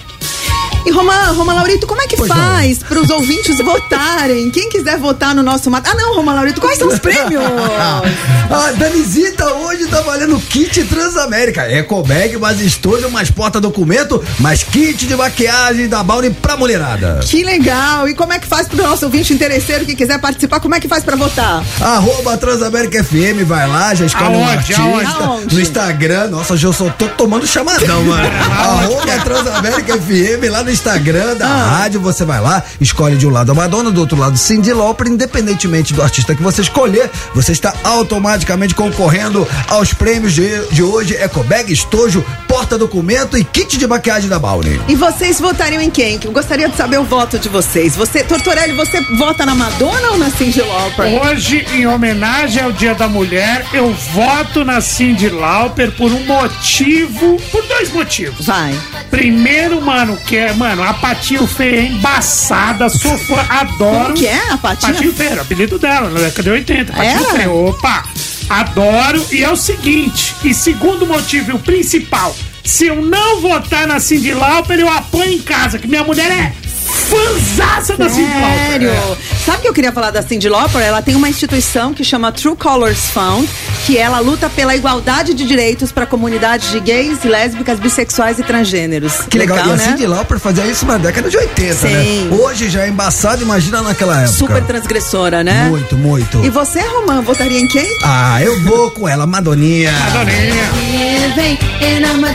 Speaker 4: E Romã, Roma Laurito, como é que faz para os ouvintes votarem? Quem quiser votar no nosso mata. Ah, não, Roma Laurito, quais são os prêmios?
Speaker 3: A Danizita hoje tá valendo kit Transamérica. Ecobag, mais estojo, mais porta-documento, mais kit de maquiagem da Bounty pra mulherada.
Speaker 4: Que legal! E como é que faz pro nosso ouvinte interesseiro que quiser participar? Como é que faz para votar?
Speaker 3: Arroba Transamérica FM, vai lá, já escolhe um artista.
Speaker 5: Aonde?
Speaker 3: No Instagram, nossa, hoje eu só tô tomando chamadão, mano. Arroba Transamérica FM, lá no Instagram da
Speaker 4: Ah.
Speaker 3: rádio, você vai lá, escolhe de um lado a Madonna, do outro lado Cindy Lauper, independentemente do artista que você escolher, você está automaticamente concorrendo aos prêmios de, de hoje, Ecobag, estojo, porta-documento e kit de maquiagem da Bounty.
Speaker 4: E vocês votariam em quem? Que Eu gostaria de saber o voto de vocês. Você, Tortorelli, você vota na Madonna ou na Cindy Lauper?
Speaker 5: Hoje, em homenagem ao Dia da Mulher, eu voto na Cindy Lauper por um motivo, por dois motivos.
Speaker 4: Vai.
Speaker 5: Primeiro, mano, que é, mano, a Patinho Feia é embaçada, sou fã, adoro.
Speaker 4: Como que é a Patinha?
Speaker 5: Patinho Feia, apelido dela, na década de 80. Patinho? Feia, opa, adoro. E é o seguinte, e segundo motivo, o principal, se eu não votar na Cindy Lauper, eu apanho em casa, que minha mulher é fãzaça da Cindy Lauper.
Speaker 4: Sério?
Speaker 5: É.
Speaker 4: Sabe o que eu queria falar da Cindy Lauper? Ela tem uma instituição que chama True Colors Fund, que ela luta pela igualdade de direitos para comunidades de gays, lésbicas, bissexuais e transgêneros.
Speaker 3: Que legal, e a
Speaker 4: né?
Speaker 3: Cindy Lauper fazia isso na década de 80,
Speaker 4: Sim.
Speaker 3: né? Hoje já é embaçado, imagina naquela época.
Speaker 4: Super transgressora, né?
Speaker 3: Muito, muito.
Speaker 4: E você, Romã, votaria em quem?
Speaker 3: Ah, eu vou com ela, Madoninha.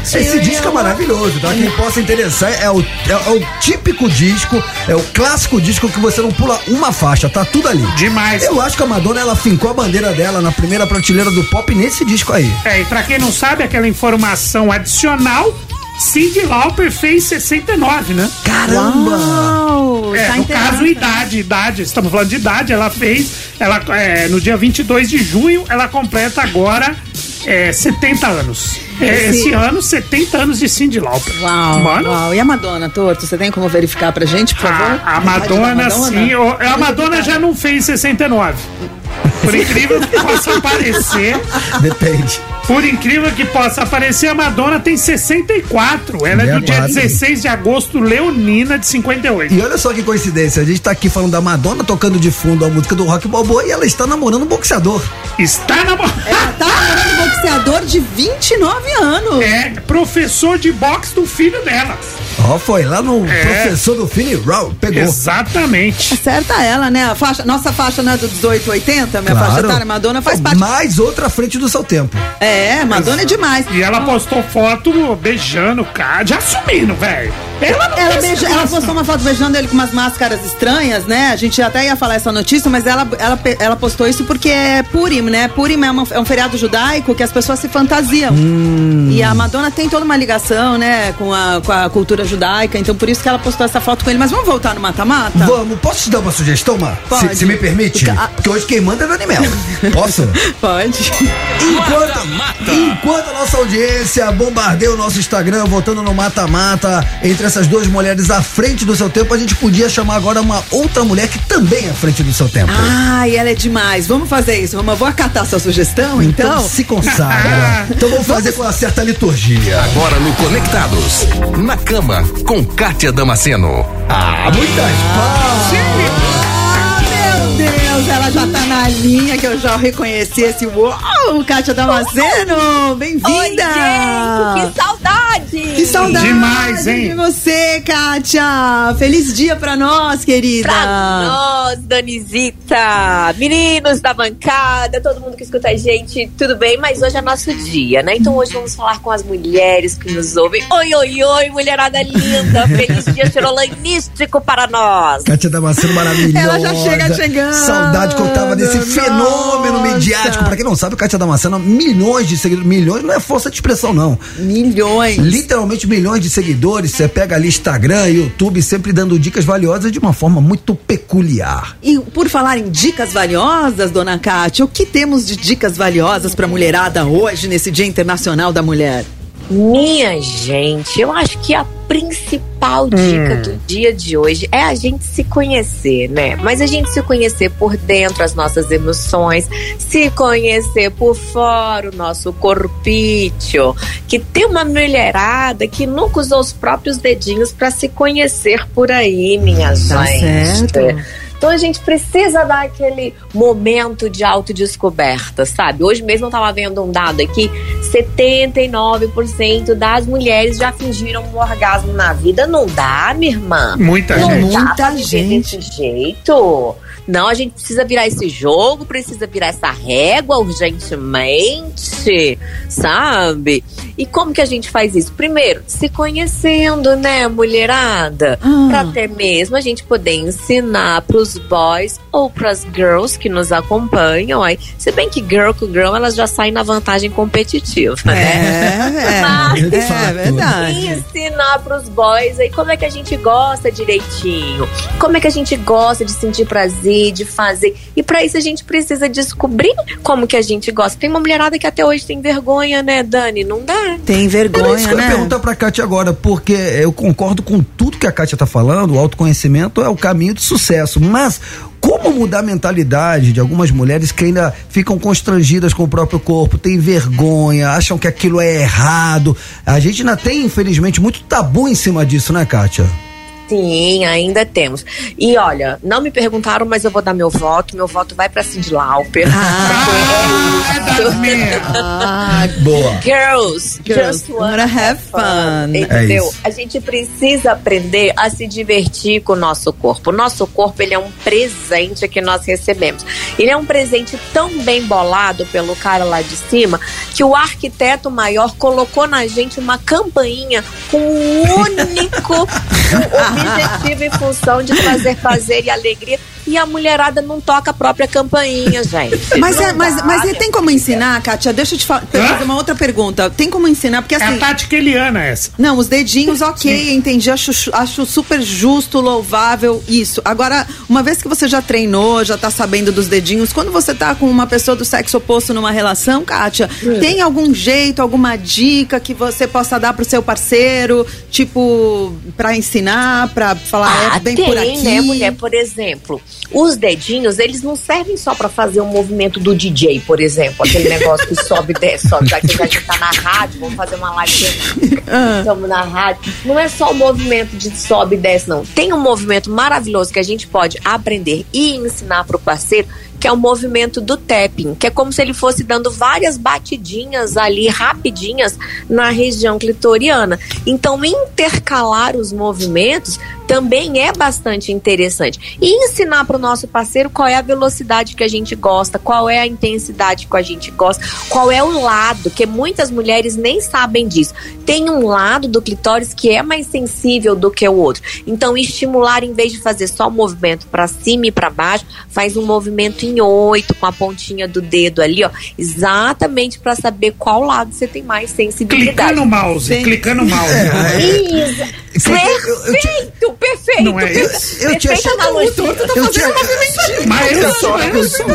Speaker 3: Esse disco é maravilhoso, tá? Quem possa interessar é o, é, é o típico disco, é o clássico disco que você não pula uma faixa, tá tudo ali.
Speaker 5: Demais.
Speaker 3: Eu acho que a Madonna, ela fincou a bandeira dela na primeira prateleira do pop nesse disco aí.
Speaker 5: É, e pra quem não sabe, aquela informação adicional, Cindy Lauper fez 69, né?
Speaker 3: Caramba!
Speaker 4: Uau,
Speaker 5: É,
Speaker 4: tá
Speaker 5: no caso, idade, idade, estamos falando de idade, ela fez, ela, é, no dia 22 de junho, ela completa agora é, 70 anos. É,
Speaker 4: Esse-
Speaker 5: esse ano, 70 anos de Cindy Lauper.
Speaker 4: Uau,
Speaker 5: Mano,
Speaker 4: uau. E a Madonna, Torto, você tem como verificar pra gente, por favor?
Speaker 5: a, a
Speaker 4: da
Speaker 5: Madonna, sim, o- a Madonna já não fez 69. Por incrível que possa parecer,
Speaker 3: Depende.
Speaker 5: Por incrível que possa parecer, a Madonna tem 64. Ela é do dia
Speaker 3: 64.
Speaker 5: 16 de agosto, leonina de 58.
Speaker 3: E olha só que coincidência, a gente tá aqui falando da Madonna tocando de fundo a música do Rock Balboa e ela está namorando um boxeador.
Speaker 5: Está na.
Speaker 4: Ela tá namorando um boxeador de 29 anos.
Speaker 5: É professor de boxe do filho dela.
Speaker 3: Ó, foi lá no
Speaker 5: É.
Speaker 3: professor do Fini Raw, pegou.
Speaker 5: Exatamente.
Speaker 4: Acerta ela, né? A faixa, nossa faixa não é do 1880, minha faixa etária, Madonna faz parte.
Speaker 3: Mais outra à frente do seu tempo.
Speaker 4: É, Madonna é demais.
Speaker 5: E ela postou foto beijando o cara, já assumindo, velho. Ela não
Speaker 4: Ela, beija- ela postou uma foto beijando ele com umas máscaras estranhas, né? A gente até ia falar essa notícia, mas ela, ela, ela postou isso porque é Purim, né? Purim é, uma- é um feriado judaico que as pessoas se fantasiam. E a Madonna tem toda uma ligação, né, com a, com a cultura judaica, então por isso que ela postou essa foto com ele. Mas vamos voltar no mata-mata?
Speaker 3: Vamos, posso te dar uma sugestão, Mar?
Speaker 4: Pode.
Speaker 3: Se, se me permite?
Speaker 4: Ca-
Speaker 3: Porque hoje quem manda é Dani Mel. Posso?
Speaker 4: Pode.
Speaker 3: Enquanto, enquanto a nossa audiência bombardeia o nosso Instagram, votando no mata-mata, entre essas duas mulheres à frente do seu tempo, a gente podia chamar agora uma outra mulher que também é à frente do seu tempo.
Speaker 4: Ai, ela é demais. Vamos fazer isso. Vamos, eu vou acatar sua sugestão, então.
Speaker 3: Então se consagra. então vamos fazer com uma certa liturgia.
Speaker 1: Agora no Conectados. Na cama, com Kátia Damasceno.
Speaker 3: Ah, muitas
Speaker 4: Ah, meu Deus, ela já tá na linha que eu já reconheci esse uau, Kátia Damasceno, bem-vinda!
Speaker 6: Que saudade!
Speaker 4: Que saudade
Speaker 5: Demais, hein?
Speaker 4: de você, Kátia! Feliz dia pra nós, querida!
Speaker 6: Pra nós, Danizita, meninos da bancada, todo mundo que escuta a gente, tudo bem? Mas hoje é nosso dia, né? Então hoje vamos falar com as mulheres que nos ouvem. Oi, oi, oi, mulherada linda! Feliz dia chirolanístico para nós!
Speaker 3: Kátia Damasceno maravilhosa.
Speaker 4: Ela já chega chegando.
Speaker 3: Saudade que eu tava desse
Speaker 4: Nossa.
Speaker 3: fenômeno midiático. Pra quem não sabe, Kátia Damasceno, milhões de seguidores. Milhões não é força de expressão, não.
Speaker 4: Milhões.
Speaker 3: Literalmente milhões de seguidores. Você pega ali Instagram, YouTube, sempre dando dicas valiosas de uma forma muito peculiar.
Speaker 4: E por falar em dicas valiosas, dona Kátia, o que temos de dicas valiosas pra mulherada hoje, nesse Dia Internacional da Mulher?
Speaker 6: Minha gente, eu acho que a principal dica do dia de hoje é a gente se conhecer, né? Mas a gente se conhecer por dentro, as nossas emoções, se conhecer por fora, o nosso corpício. Que tem uma mulherada que nunca usou os próprios dedinhos para se conhecer por aí, minha
Speaker 4: Tá
Speaker 6: gente.
Speaker 4: certo.
Speaker 6: Então a gente precisa dar aquele momento de autodescoberta, sabe? Hoje mesmo eu tava vendo um dado aqui: 79% das mulheres já fingiram um orgasmo na vida. Não dá, minha irmã.
Speaker 5: Muita
Speaker 6: não
Speaker 5: gente.
Speaker 6: dá
Speaker 4: Muita gente.
Speaker 6: desse jeito. Não, a gente precisa virar esse jogo, precisa virar essa régua urgentemente, sabe? E como que a gente faz isso? Primeiro, se conhecendo, né, mulherada?
Speaker 4: Ah.
Speaker 6: Pra até mesmo a gente poder ensinar pros boys ou pras girls que nos acompanham. Aí, se bem que girl com girl, elas já saem na vantagem competitiva, né?
Speaker 4: É, é,
Speaker 3: fato.
Speaker 4: é verdade.
Speaker 6: ensinar pros boys aí como é que a gente gosta direitinho, como é que a gente gosta de sentir prazer, de fazer. E pra isso a gente precisa descobrir como que a gente gosta. Tem uma mulherada que até hoje tem vergonha, né, Dani? Não dá.
Speaker 4: Tem
Speaker 3: Era isso
Speaker 4: vergonha,
Speaker 3: que eu ia
Speaker 4: né?
Speaker 3: perguntar pra Kátia agora, porque eu concordo com tudo que a Kátia tá falando, o autoconhecimento é o caminho do sucesso, mas como mudar a mentalidade de algumas mulheres que ainda ficam constrangidas com o próprio corpo, têm vergonha, acham que aquilo é errado? A gente ainda tem, infelizmente, muito tabu em cima disso, né, Kátia?
Speaker 6: Sim, ainda temos. E olha, não me perguntaram, mas eu vou dar meu voto. Meu voto vai pra Cindy Lauper.
Speaker 5: Ah, é.
Speaker 4: Ah,
Speaker 3: Boa.
Speaker 6: Girls,
Speaker 4: Girls,
Speaker 6: just wanna
Speaker 4: have fun.
Speaker 6: Entendeu?
Speaker 3: É
Speaker 6: a gente precisa aprender a se divertir com o nosso corpo. O nosso corpo, ele é um presente que nós recebemos. Ele é um presente tão bem bolado pelo cara lá de cima que o arquiteto maior colocou na gente uma campainha com um único objetivo e função de trazer prazer e alegria. E a mulherada não toca a própria campainha, gente.
Speaker 4: Mas, é, mas, mas tem como ensinar, Kátia? Deixa eu te fa- fazer uma outra pergunta. Tem como ensinar? Porque
Speaker 5: É a
Speaker 4: assim.
Speaker 5: tática Eliana essa.
Speaker 4: Não, os dedinhos, ok, entendi. Acho, acho super justo, louvável isso. Agora, uma vez que você já treinou, já tá sabendo dos dedinhos, quando você tá com uma pessoa do sexo oposto numa relação, Kátia, tem algum jeito, alguma dica que você possa dar pro seu parceiro, tipo, pra ensinar, pra falar,
Speaker 6: Ah,
Speaker 4: é bem
Speaker 6: tem,
Speaker 4: por aqui?
Speaker 6: né, mulher? Por exemplo, os dedinhos, eles não servem só pra fazer um movimento do DJ, por exemplo. Aquele negócio que sobe e desce, sobe. Já que a gente tá na rádio, vamos fazer uma live.
Speaker 4: Ah.
Speaker 6: Estamos na rádio. Não é só o movimento de sobe e desce, não. Tem um movimento maravilhoso que a gente pode aprender e ensinar pro parceiro, que é o movimento do tapping, que é como se ele fosse dando várias batidinhas ali, rapidinhas, na região clitoriana. Então, intercalar os movimentos também é bastante interessante. E ensinar para o nosso parceiro qual é a velocidade que a gente gosta, qual é a intensidade que a gente gosta, qual é o lado, que muitas mulheres nem sabem disso. Tem um lado do clitóris que é mais sensível do que o outro. Então, estimular, em vez de fazer só o movimento para cima e para baixo, faz um movimento em oito com a pontinha do dedo ali, ó, exatamente para saber qual lado você tem mais sensibilidade.
Speaker 5: Clicando o mouse,
Speaker 4: Sim.
Speaker 5: clicando o mouse.
Speaker 6: Isso. Perfeito, perfeito.
Speaker 5: Não é
Speaker 6: perfeito.
Speaker 5: isso?
Speaker 3: Eu tinha achado
Speaker 6: analogia.
Speaker 3: Eu tinha,
Speaker 5: Mas eu eu.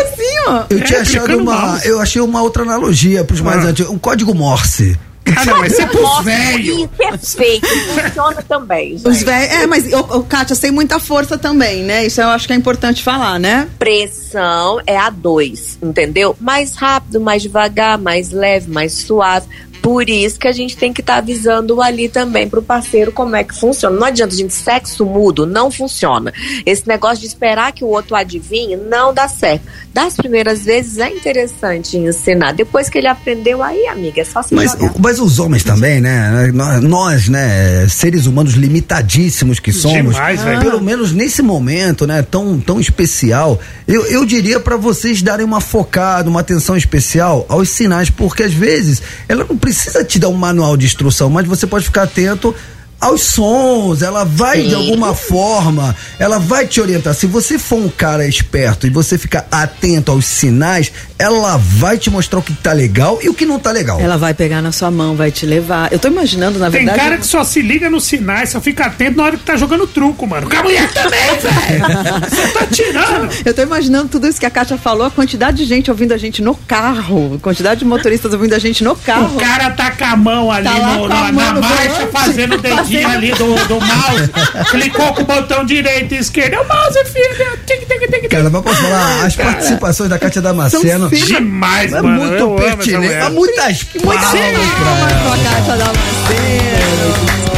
Speaker 4: Assim, ó.
Speaker 3: eu tinha
Speaker 5: É,
Speaker 3: achado uma.
Speaker 5: mouse.
Speaker 3: Eu achei uma outra analogia pros mais
Speaker 5: Ah.
Speaker 3: antigos. Um código Morse.
Speaker 5: Ah, não, é pros
Speaker 6: Nossa,
Speaker 5: velhos.
Speaker 6: ih, Perfeito, funciona também.
Speaker 4: Os
Speaker 6: gente.
Speaker 4: velhos. É, mas, ô, ô, Kátia, sem muita força também, né? Isso eu acho que é importante falar, né?
Speaker 6: Pressão é a 2, entendeu? Mais rápido, mais devagar, mais leve, mais suave. Por isso que a gente tem que estar avisando ali também pro parceiro como é que funciona. Não adianta, gente, sexo mudo não funciona. Esse negócio de esperar que o outro adivinhe não dá certo. Das primeiras vezes é interessante ensinar. Depois que ele aprendeu, aí, amiga, é só se
Speaker 3: Mas,
Speaker 6: jogar.
Speaker 3: mas os homens também, né? Nós, né, seres humanos limitadíssimos que somos,
Speaker 5: Demais, velho.
Speaker 3: pelo menos nesse momento, né, tão, tão especial, eu, eu diria pra vocês darem uma focada, uma atenção especial aos sinais, porque às vezes ela não precisa te dar um manual de instrução, mas você pode ficar atento aos sons, ela vai de alguma forma, ela vai te orientar. Se você for um cara esperto e você ficar atento aos sinais, ela vai te mostrar o que tá legal e o que não tá legal.
Speaker 4: Ela vai pegar na sua mão, vai te levar. Eu tô imaginando, na
Speaker 5: Tem
Speaker 4: verdade.
Speaker 5: cara que só se liga nos sinais, só fica atento na hora que tá jogando truco, mano. Com a mulher também, velho. Você tá tirando.
Speaker 4: Eu tô imaginando tudo isso que a Kátia falou, a quantidade de gente ouvindo a gente no carro, a quantidade de motoristas ouvindo a gente no carro.
Speaker 5: O cara tá com a mão ali
Speaker 4: Tá
Speaker 5: no-
Speaker 4: a
Speaker 5: na,
Speaker 4: mão
Speaker 5: na
Speaker 4: no
Speaker 5: marcha, fazendo
Speaker 4: Fazendo-
Speaker 5: ali do, do mouse. Clicou com o botão direito e esquerdo. É o mouse, filho. Tic, tic, tic, tic.
Speaker 3: Cara, mas posso falar, as participações da Kátia Damasceno.
Speaker 5: Demais,
Speaker 3: é
Speaker 5: mano.
Speaker 3: muito
Speaker 5: amo essa
Speaker 3: pertinente. Há muitas palmas pra ela.
Speaker 4: Com a Kátia Damasceno.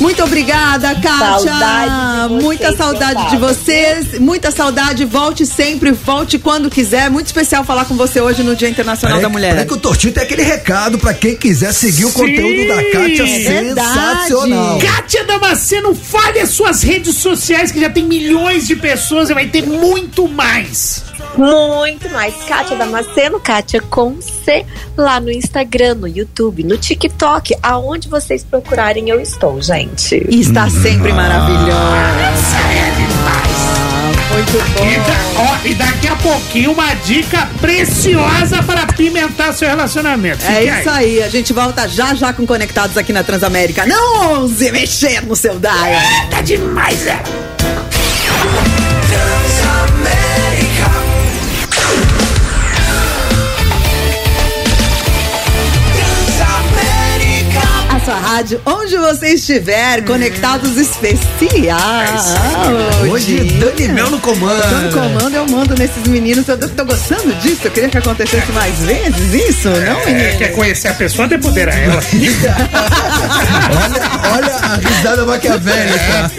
Speaker 4: Muito obrigada, Kátia.
Speaker 6: Saudade vocês,
Speaker 4: Muita saudade de vocês. Muita saudade. Volte sempre, volte quando quiser. Muito especial falar com você hoje no Dia Internacional da Mulher.
Speaker 3: Peraí que o Tortinho tem aquele recado pra quem quiser seguir o
Speaker 5: Sim.
Speaker 3: conteúdo da Kátia
Speaker 5: É
Speaker 3: sensacional.
Speaker 5: Kátia Damasceno, fale as suas redes sociais que já tem milhões de pessoas e vai ter muito mais.
Speaker 6: Muito mais. Kátia Damasceno, Kátia com C, lá no Instagram, no YouTube, no TikTok, aonde vocês procurarem eu estou, gente.
Speaker 4: E está sempre maravilhosa. Muito
Speaker 5: E,
Speaker 4: bom.
Speaker 5: da- ó, e daqui a pouquinho uma dica preciosa para apimentar seu relacionamento.
Speaker 4: É
Speaker 5: Fique
Speaker 4: isso aí, a gente volta já já com Conectados aqui na Transamérica. Não ouse mexer no seu dial.
Speaker 5: Tá demais, é.
Speaker 4: Sua rádio, onde você estiver, Conectados Especiais.
Speaker 3: Hoje, Dani Mel no comando.
Speaker 4: Tô no comando, eu mando nesses meninos. Eu tô gostando disso. Eu queria que acontecesse mais vezes isso, não,
Speaker 5: É,
Speaker 4: menino?
Speaker 5: quer conhecer a pessoa, depodera ela.
Speaker 3: Olha, olha a risada maquiavélica.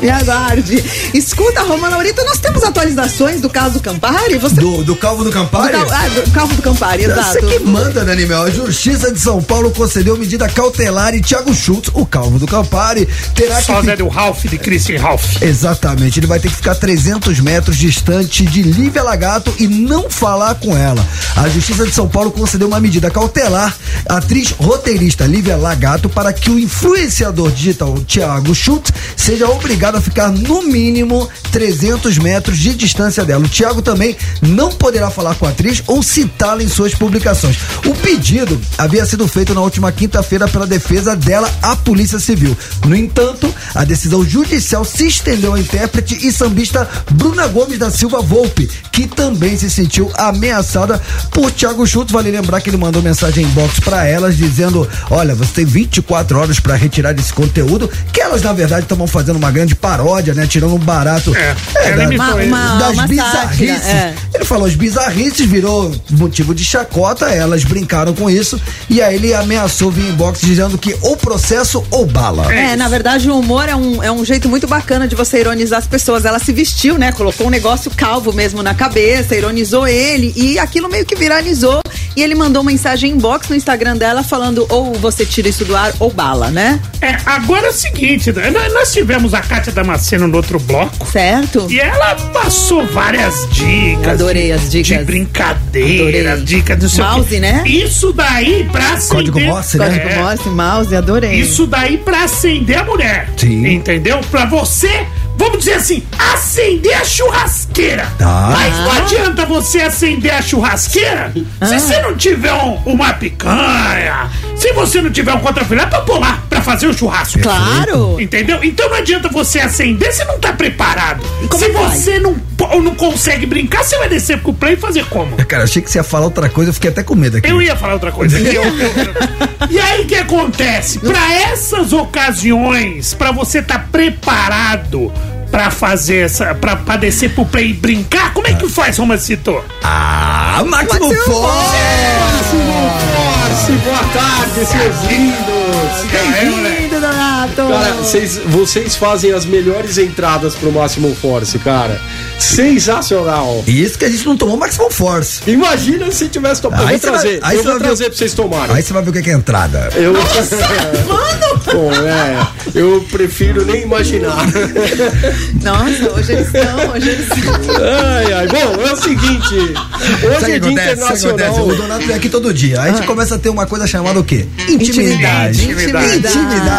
Speaker 4: Me aguarde. Escuta, Romana Laurita, nós temos atualizações do caso Campari? Você...
Speaker 3: Do, do Calvo do
Speaker 4: do
Speaker 3: Campari?
Speaker 4: cal- ah, do Calvo do Campari,
Speaker 3: Você
Speaker 4: exato.
Speaker 3: que manda, Dani Mel. A Justiça de São Paulo concedeu medida cautelar e Thiago Schultz, o calvo do Campari, terá que.
Speaker 5: Sósia
Speaker 3: fi-
Speaker 5: do Ralph, de Christian Ralph.
Speaker 3: Exatamente, ele vai ter que ficar 300 metros distante de Lívia Lagato e não falar com ela. A Justiça de São Paulo concedeu uma medida cautelar à atriz roteirista Lívia Lagato para que o influenciador digital Thiago Schultz seja obrigado a ficar no mínimo 300 metros de distância dela. O Thiago também não poderá falar com a atriz ou citá-la em suas publicações. O pedido havia sido feito na última quinta-feira pela defesa dela à Polícia Civil. No entanto, a decisão judicial se estendeu à intérprete e sambista Bruna Gomes da Silva Volpe, que também se sentiu ameaçada por Thiago Schultz. Vale lembrar que ele mandou mensagem inbox para elas dizendo: Olha, você tem 24 horas para retirar esse conteúdo, que elas na verdade estavam fazendo uma grande paródia, né? Tirando um barato
Speaker 5: É,
Speaker 3: é, da-
Speaker 5: ele.
Speaker 4: Uma-
Speaker 3: das
Speaker 4: uma
Speaker 3: bizarrices.
Speaker 4: sátira, é.
Speaker 3: Ele falou as bizarrices, virou motivo de chacota, elas brincaram com isso e aí ele ameaçou vir inbox dizendo que ou processo ou bala.
Speaker 4: É, na verdade, o humor é um, é um jeito muito bacana de você ironizar as pessoas. Ela se vestiu, né? Colocou um negócio calvo mesmo na cabeça, ironizou ele e aquilo meio que viralizou. E ele mandou uma mensagem inbox no Instagram dela falando ou você tira isso do ar ou bala, né?
Speaker 5: É, agora é o seguinte, né, nós, tivemos a Kátia Damasceno no outro bloco.
Speaker 4: Certo?
Speaker 5: E ela passou várias dicas.
Speaker 4: Adorei
Speaker 5: de-
Speaker 4: as dicas.
Speaker 5: De brincadeira,
Speaker 4: Adorei.
Speaker 5: dicas do seu
Speaker 4: Mouse, né?
Speaker 5: Isso daí pra.
Speaker 3: Código Morse, né?
Speaker 4: Código
Speaker 5: É.
Speaker 4: Morse, mouse, adorei.
Speaker 5: Isso daí pra acender a mulher.
Speaker 3: Sim.
Speaker 5: Entendeu? Pra você, vamos dizer assim, acender a churrasqueira.
Speaker 3: Tá.
Speaker 5: Mas não adianta você acender a churrasqueira
Speaker 4: Ah.
Speaker 5: se você não tiver um- uma picanha, se você não tiver um contrafilé pra pôr lá pra fazer o churrasco.
Speaker 4: Claro.
Speaker 5: Entendeu? Então não adianta você acender se não tá preparado.
Speaker 4: como
Speaker 5: Se
Speaker 4: é
Speaker 5: você não, não consegue brincar, você vai descer pro play e fazer como?
Speaker 3: Cara, achei que você ia falar outra coisa, eu fiquei até com medo aqui.
Speaker 5: Eu ia falar outra coisa. Eu- e aí o que acontece? Pra essas ocasiões, pra você estar preparado pra fazer essa. Pra, pra descer pro play e brincar, como é que faz, Romancito?
Speaker 3: Ah, Máximo
Speaker 4: Máximo
Speaker 3: Forte!
Speaker 11: Boa tarde, seus lindos!
Speaker 5: É,
Speaker 4: Donato.
Speaker 11: Cara, vocês, vocês fazem as melhores entradas pro Máximo Force, cara.
Speaker 12: Sensacional.
Speaker 3: E isso que a gente não tomou Maximum Force.
Speaker 12: Imagina se tivesse tomado. Eu vou
Speaker 3: vai-
Speaker 12: trazer,
Speaker 3: aí
Speaker 12: eu
Speaker 3: você
Speaker 12: vou
Speaker 3: vai ver-
Speaker 12: trazer pra vocês tomarem.
Speaker 3: Aí você vai ver o que que é entrada.
Speaker 12: Eu... Bom, é, eu prefiro nem imaginar.
Speaker 4: Nossa, hoje eles estão, hoje eles estão.
Speaker 12: Ai, ai. Bom, é o seguinte. Hoje
Speaker 3: Sabe
Speaker 12: é dia
Speaker 3: acontece? Acontece?
Speaker 12: internacional.
Speaker 3: O Donato vem aqui todo dia. Aí a gente começa a ter uma coisa chamada o quê?
Speaker 4: Intimidade.
Speaker 3: Intimidade.
Speaker 4: Intimidade.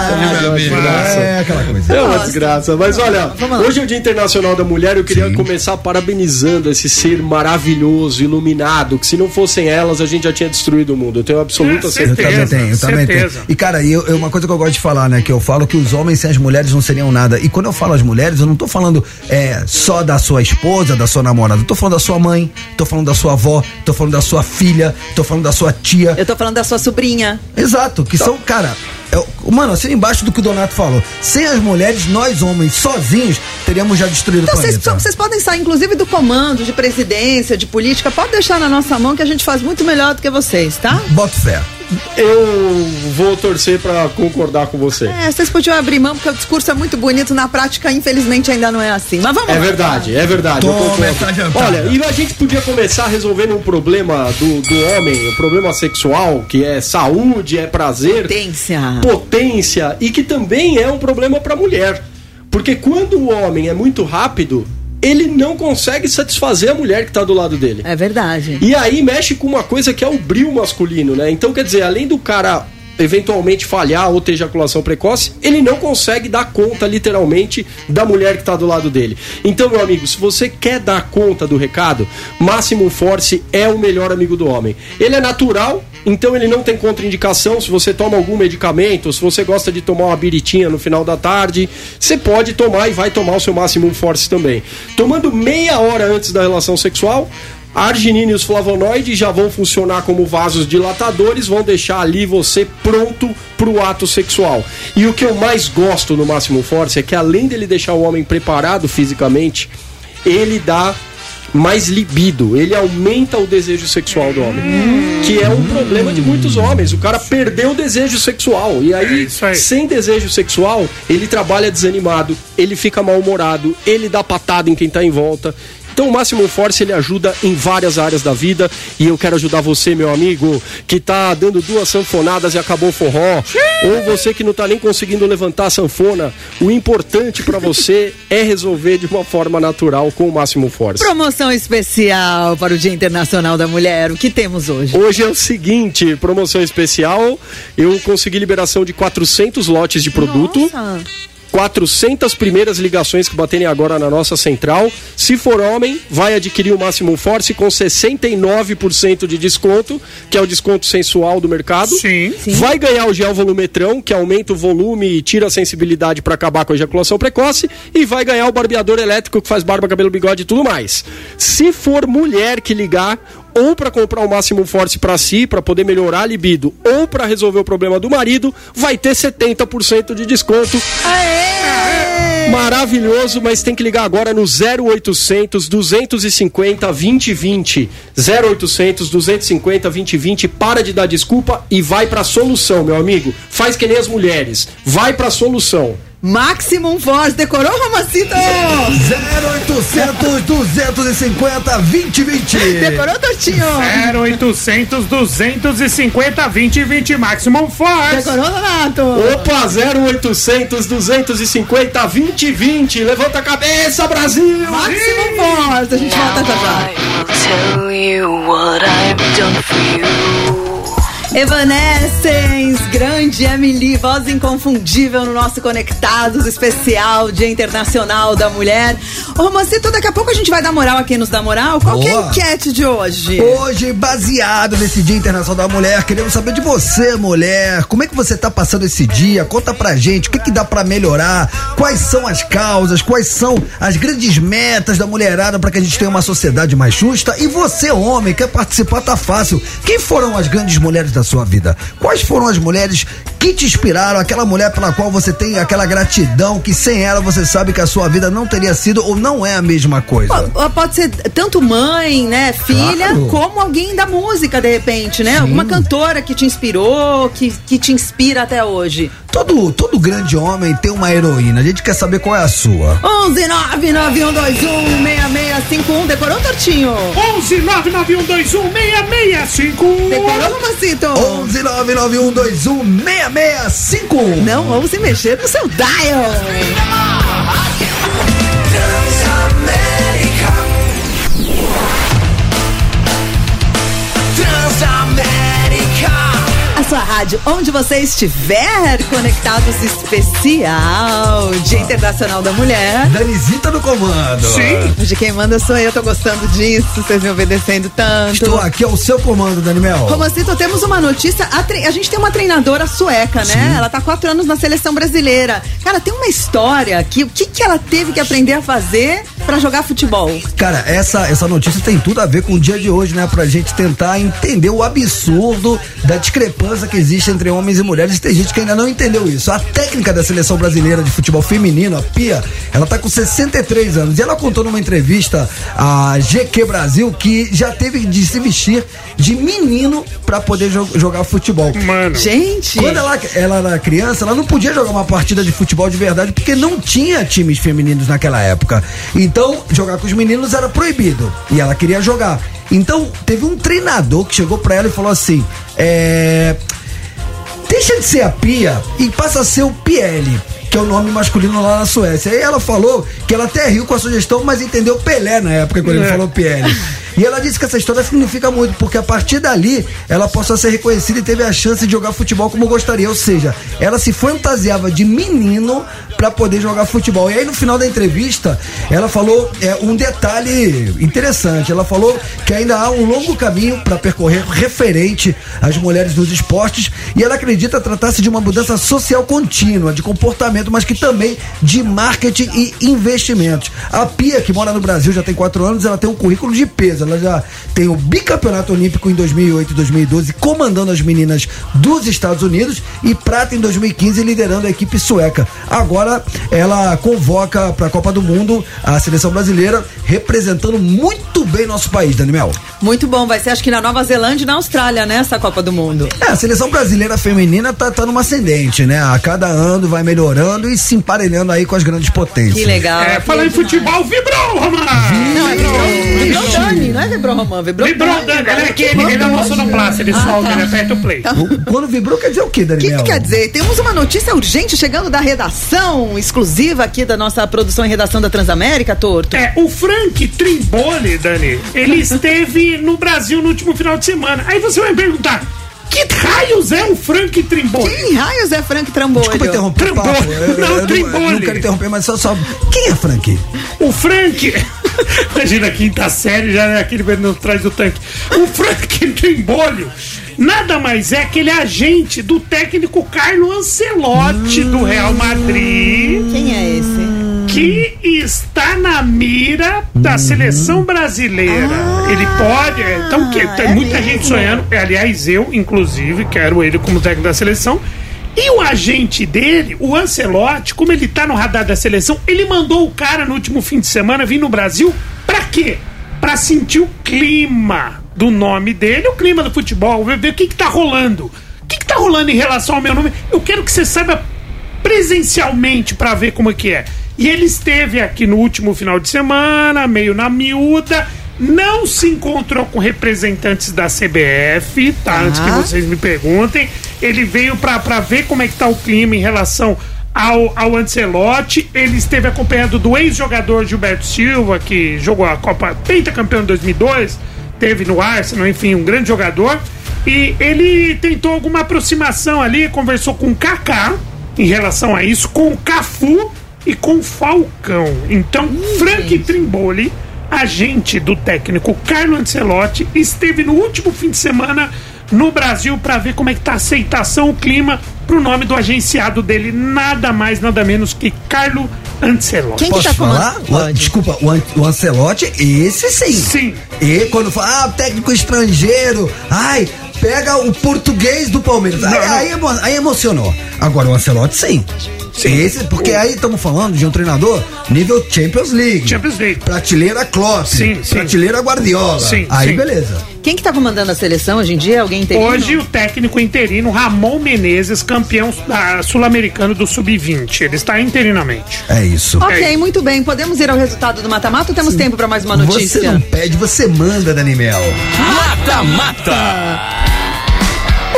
Speaker 12: Ah, uma desgraça.
Speaker 3: É aquela coisa.
Speaker 12: É uma desgraça. Mas olha, hoje é o Dia Internacional da Mulher. Eu queria começar parabenizando esse ser maravilhoso, iluminado, que se não fossem elas, a gente já tinha destruído o mundo. Eu tenho absoluta
Speaker 3: Eu
Speaker 12: certeza.
Speaker 3: também tenho, eu também tenho. E cara, eu, eu- uma coisa que eu gosto de falar, né? Que eu falo que os homens sem as mulheres não seriam nada. E quando eu falo as mulheres, eu não tô falando é, só da sua esposa, da sua namorada. Eu tô falando da sua mãe, tô falando da sua avó, tô falando da sua filha, tô falando da sua tia.
Speaker 4: Eu tô falando da sua sobrinha.
Speaker 3: Exato, que são, cara. É mano, assim embaixo do que o Donato falou. Sem as mulheres, nós homens, sozinhos, teríamos já destruído
Speaker 4: Então
Speaker 3: o
Speaker 4: vocês,
Speaker 3: planeta.
Speaker 4: vocês podem sair, inclusive, do comando, de presidência, de política. Pode deixar na nossa mão que a gente faz muito melhor do que vocês, tá?
Speaker 3: Bota fé.
Speaker 12: Eu vou torcer pra concordar com você.
Speaker 4: É, vocês podiam abrir mão porque o discurso é muito bonito, na prática, infelizmente, ainda não é assim. Mas vamos
Speaker 12: É
Speaker 4: lá.
Speaker 12: verdade, é verdade. eu
Speaker 3: Toma
Speaker 12: concordo.
Speaker 3: essa jantada.
Speaker 12: Olha, e a gente podia começar resolvendo um problema do, do homem, um problema sexual, que é saúde, é prazer,
Speaker 4: Potência.
Speaker 12: potência, e que também é um problema pra mulher. Porque quando o homem é muito rápido, ele não consegue satisfazer a mulher que tá do lado dele.
Speaker 4: É verdade.
Speaker 12: E aí mexe com uma coisa que é o brilho masculino, né? Então, quer dizer, além do cara eventualmente falhar ou ter ejaculação precoce, ele não consegue dar conta, literalmente, da mulher que tá do lado dele. Então, meu amigo, se você quer dar conta do recado, Máximo Force é o melhor amigo do homem. Ele é natural, então ele não tem contraindicação. Se você toma algum medicamento, se você gosta de tomar uma biritinha no final da tarde, você pode tomar e vai tomar o seu Máximo Force também. Tomando meia hora antes da relação sexual, arginina e os flavonoides já vão funcionar como vasos dilatadores, vão deixar ali você pronto para o ato sexual. E o que eu mais gosto no Máximo Force é que além dele deixar o homem preparado fisicamente, ele dá mais libido, ele aumenta o desejo sexual do homem, que é um problema de muitos homens. O cara perdeu o desejo sexual e aí, sem desejo sexual, ele trabalha desanimado, ele fica mal-humorado, ele dá patada em quem tá em volta. Então o Máximo Force ele ajuda em várias áreas da vida e eu quero ajudar você, meu amigo, que tá dando duas sanfonadas e acabou o forró, ou você que não tá nem conseguindo levantar a sanfona. O importante pra você é resolver de uma forma natural com o Máximo Force.
Speaker 4: Promoção especial para o Dia Internacional da Mulher. O que temos hoje?
Speaker 12: Hoje é o seguinte, promoção especial. Eu consegui liberação de 400 lotes de produto.
Speaker 4: Nossa.
Speaker 12: 400 primeiras ligações que baterem agora na nossa central. Se for homem, vai adquirir o Máximo Force com 69% de desconto, que é o desconto sensual do mercado.
Speaker 5: Sim.
Speaker 12: Vai ganhar o gel volumetrão, que aumenta o volume e tira a sensibilidade para acabar com a ejaculação precoce. E vai ganhar o barbeador elétrico, que faz barba, cabelo, bigode e tudo mais. Se for mulher que ligar, ou para comprar o máximo force para si, para poder melhorar a libido, ou para resolver o problema do marido, vai ter 70% de desconto. Maravilhoso, mas tem que ligar agora no 0800 250 2020. 0800 250 2020. Para de dar desculpa e vai pra solução, meu amigo. Faz que nem as mulheres. Vai pra solução.
Speaker 4: Maximum Force, decorou, Romacito?
Speaker 3: 0800 250 2020.
Speaker 4: Decorou, Tortinho?
Speaker 5: 0800 250 2020 Maximum Force.
Speaker 4: Decorou, Donato?
Speaker 12: Opa, 0800 250 2020. Levanta a cabeça, Brasil!
Speaker 4: Maximum Force, a gente volta já já.
Speaker 13: tell you what I've done for you.
Speaker 4: Evanescence, grande Emily, voz inconfundível no nosso Conectados especial Dia Internacional da Mulher. Ô, Romancito, daqui a pouco a gente vai dar moral aqui nos Dá Moral. Qual que é a enquete de hoje?
Speaker 3: Hoje, baseado nesse Dia Internacional da Mulher, queremos saber de você, mulher. Como é que você tá passando esse dia? Conta pra gente o que, que dá pra melhorar, quais são as causas, quais são as grandes metas da mulherada para que a gente tenha uma sociedade mais justa. E você, homem, quer participar, tá fácil. Quem foram as grandes mulheres da sua vida? Quais foram as mulheres que te inspiraram? Aquela mulher pela qual você tem aquela gratidão que sem ela você sabe que a sua vida não teria sido ou não é a mesma coisa.
Speaker 4: Pô, Pode ser tanto mãe, né, filha,
Speaker 3: Claro.
Speaker 4: como alguém da música, de repente, né? Alguma cantora que te inspirou, que, que te inspira até hoje.
Speaker 3: Todo, todo grande homem tem uma heroína. A gente quer saber qual é a sua.
Speaker 4: 11 99121 6651. Decorou, Tortinho?
Speaker 5: 11 99121 6651.
Speaker 4: Decorou, Mamacito?
Speaker 3: 11 99121 6651.
Speaker 4: Não ouse mexer no seu dial. Sua rádio, onde você estiver, conectados especial, Dia Internacional da Mulher.
Speaker 3: Danizita no comando.
Speaker 4: Hoje quem manda sou eu, tô gostando disso, vocês me obedecendo tanto.
Speaker 3: Estou aqui ao seu comando, Daniel.
Speaker 4: Romancito, temos uma notícia. A, a gente tem uma treinadora sueca, né?
Speaker 3: Sim.
Speaker 4: Ela tá quatro anos na seleção brasileira. Cara, tem uma história que o que, que ela teve que aprender a fazer pra jogar futebol?
Speaker 3: Cara, essa, essa notícia tem tudo a ver com o dia de hoje, né? Pra gente tentar entender o absurdo da discrepância que existe entre homens e mulheres. Tem gente que ainda não entendeu isso. A técnica da seleção brasileira de futebol feminino, a Pia, ela tá com 63 anos. E ela contou numa entrevista à GQ Brasil que já teve de se vestir de menino pra poder jo- jogar futebol.
Speaker 5: Mano.
Speaker 4: Gente!
Speaker 3: Quando ela, ela era criança, ela não podia jogar uma partida de futebol de verdade porque não tinha times femininos naquela época. Então, jogar com os meninos era proibido. E ela queria jogar. Então, teve um treinador que chegou pra ela e falou assim: é. Deixa de ser a Pia e passa a ser o Piele. Que é o nome masculino lá na Suécia. Aí ela falou que ela até riu com a sugestão, mas entendeu Pelé na época quando ele
Speaker 5: É.
Speaker 3: falou Piele. E ela disse que essa história significa muito, porque a partir dali ela passou a ser reconhecida e teve a chance de jogar futebol como gostaria. Ou seja, ela se fantasiava de menino pra poder jogar futebol. E aí no final da entrevista, ela falou é, um detalhe interessante. Ela falou que ainda há um longo caminho para percorrer referente às mulheres nos esportes e ela acredita tratar-se de uma mudança social contínua, de comportamento, mas que também de marketing e investimentos. A Pia, que mora no Brasil já tem quatro anos, ela tem um currículo de peso. Ela já tem o bicampeonato olímpico em 2008 e 2012, comandando as meninas dos Estados Unidos e prata em 2015, liderando a equipe sueca. Agora ela convoca para a Copa do Mundo a seleção brasileira, representando muito bem nosso país, Daniel.
Speaker 4: Muito bom, vai ser acho que na Nova Zelândia e na Austrália, né? Essa Copa do Mundo.
Speaker 3: É, a seleção brasileira feminina tá, tá numa ascendente, né? A cada ano vai melhorando e se emparelhando aí com as grandes potências.
Speaker 4: Que legal.
Speaker 5: É, falar em futebol, vibrou!
Speaker 4: Não, é vibrou, vibrou Dani, não é vibrou Romã, vibrou
Speaker 5: Vibrou, Dani. Ele é aquele, ele é uma sonoplasta, ele solta, ele aperta o play.
Speaker 3: Quando vibrou, quer dizer o quê,
Speaker 4: O que,
Speaker 3: Daniel?
Speaker 4: que quer dizer? Temos uma notícia urgente chegando da redação exclusiva aqui da nossa produção e redação da Transamérica, Torto.
Speaker 5: É, o Frank Trimboli, Dani, ele esteve no Brasil no último final de semana. Aí você vai me perguntar, que raios é o Frank Trimboli?
Speaker 4: Quem raios é Frank Trambolho?
Speaker 3: Desculpa interromper o papo.
Speaker 5: Trambole.
Speaker 3: Eu- eu-
Speaker 5: Não,
Speaker 3: eu eu não quero interromper, mas só, só. Quem é Frank?
Speaker 5: O Frank. Imagina a quinta série, já é aquele vendo atrás do tanque. O Frank Trimbolho nada mais é aquele agente do técnico Carlo Ancelotti do Real Madrid.
Speaker 4: Quem é esse?
Speaker 5: Que está na mira da seleção brasileira. Ele pode. é, Então, que, tem
Speaker 4: é
Speaker 5: muita gente
Speaker 4: mesmo?
Speaker 5: sonhando. é, Aliás, eu, inclusive, quero ele como técnico da seleção. E o agente dele, o Ancelotti, como ele tá no radar da seleção, ele mandou o cara no último fim de semana vir no Brasil pra quê? Pra sentir o clima do nome dele, o clima do futebol, ver, o que que tá rolando. O que que tá rolando em relação ao meu nome? Eu quero que você saiba presencialmente pra ver como é que é. E ele esteve aqui no último final de semana, meio na miúda, não se encontrou com representantes da CBF, tá? Antes que vocês me perguntem. Ele veio pra, pra ver como é que tá o clima em relação ao, ao Ancelotti. Ele esteve acompanhado do ex-jogador Gilberto Silva, que jogou a Copa Pentacampeão em 2002, teve no Arsenal, enfim, um grande jogador. E ele tentou alguma aproximação ali, conversou com o Kaká em relação a isso, com o Cafu e com o Falcão. Então, Frank Trimboli, agente do técnico Carlo Ancelotti, esteve no último fim de semana no Brasil para ver como é que tá a aceitação, o clima pro nome do agenciado dele, nada mais, nada menos que Carlo Ancelotti.
Speaker 3: Posso falar? O desculpa, o, An- o Ancelotti, esse sim.
Speaker 5: Sim.
Speaker 3: E quando fala, ah, técnico estrangeiro, ai, pega o português do Palmeiras. Aí, aí aí emocionou. Agora o Ancelotti, sim. Esse, porque aí estamos falando de um treinador nível Champions League.
Speaker 5: Champions League.
Speaker 3: Prateleira Klopp.
Speaker 5: Sim, sim.
Speaker 3: Prateleira Guardiola.
Speaker 5: Sim,
Speaker 3: aí
Speaker 5: sim.
Speaker 3: beleza.
Speaker 4: Quem que tá comandando a seleção hoje em dia? Alguém interino?
Speaker 5: Hoje o técnico interino Ramon Menezes, campeão da- sul-americano do Sub-20. Ele está interinamente.
Speaker 3: É isso.
Speaker 4: Ok, muito bem. Podemos ir ao resultado do mata-mata ou temos tempo para mais uma notícia?
Speaker 3: Você não pede, você manda, Danimel.
Speaker 1: Mata Mata.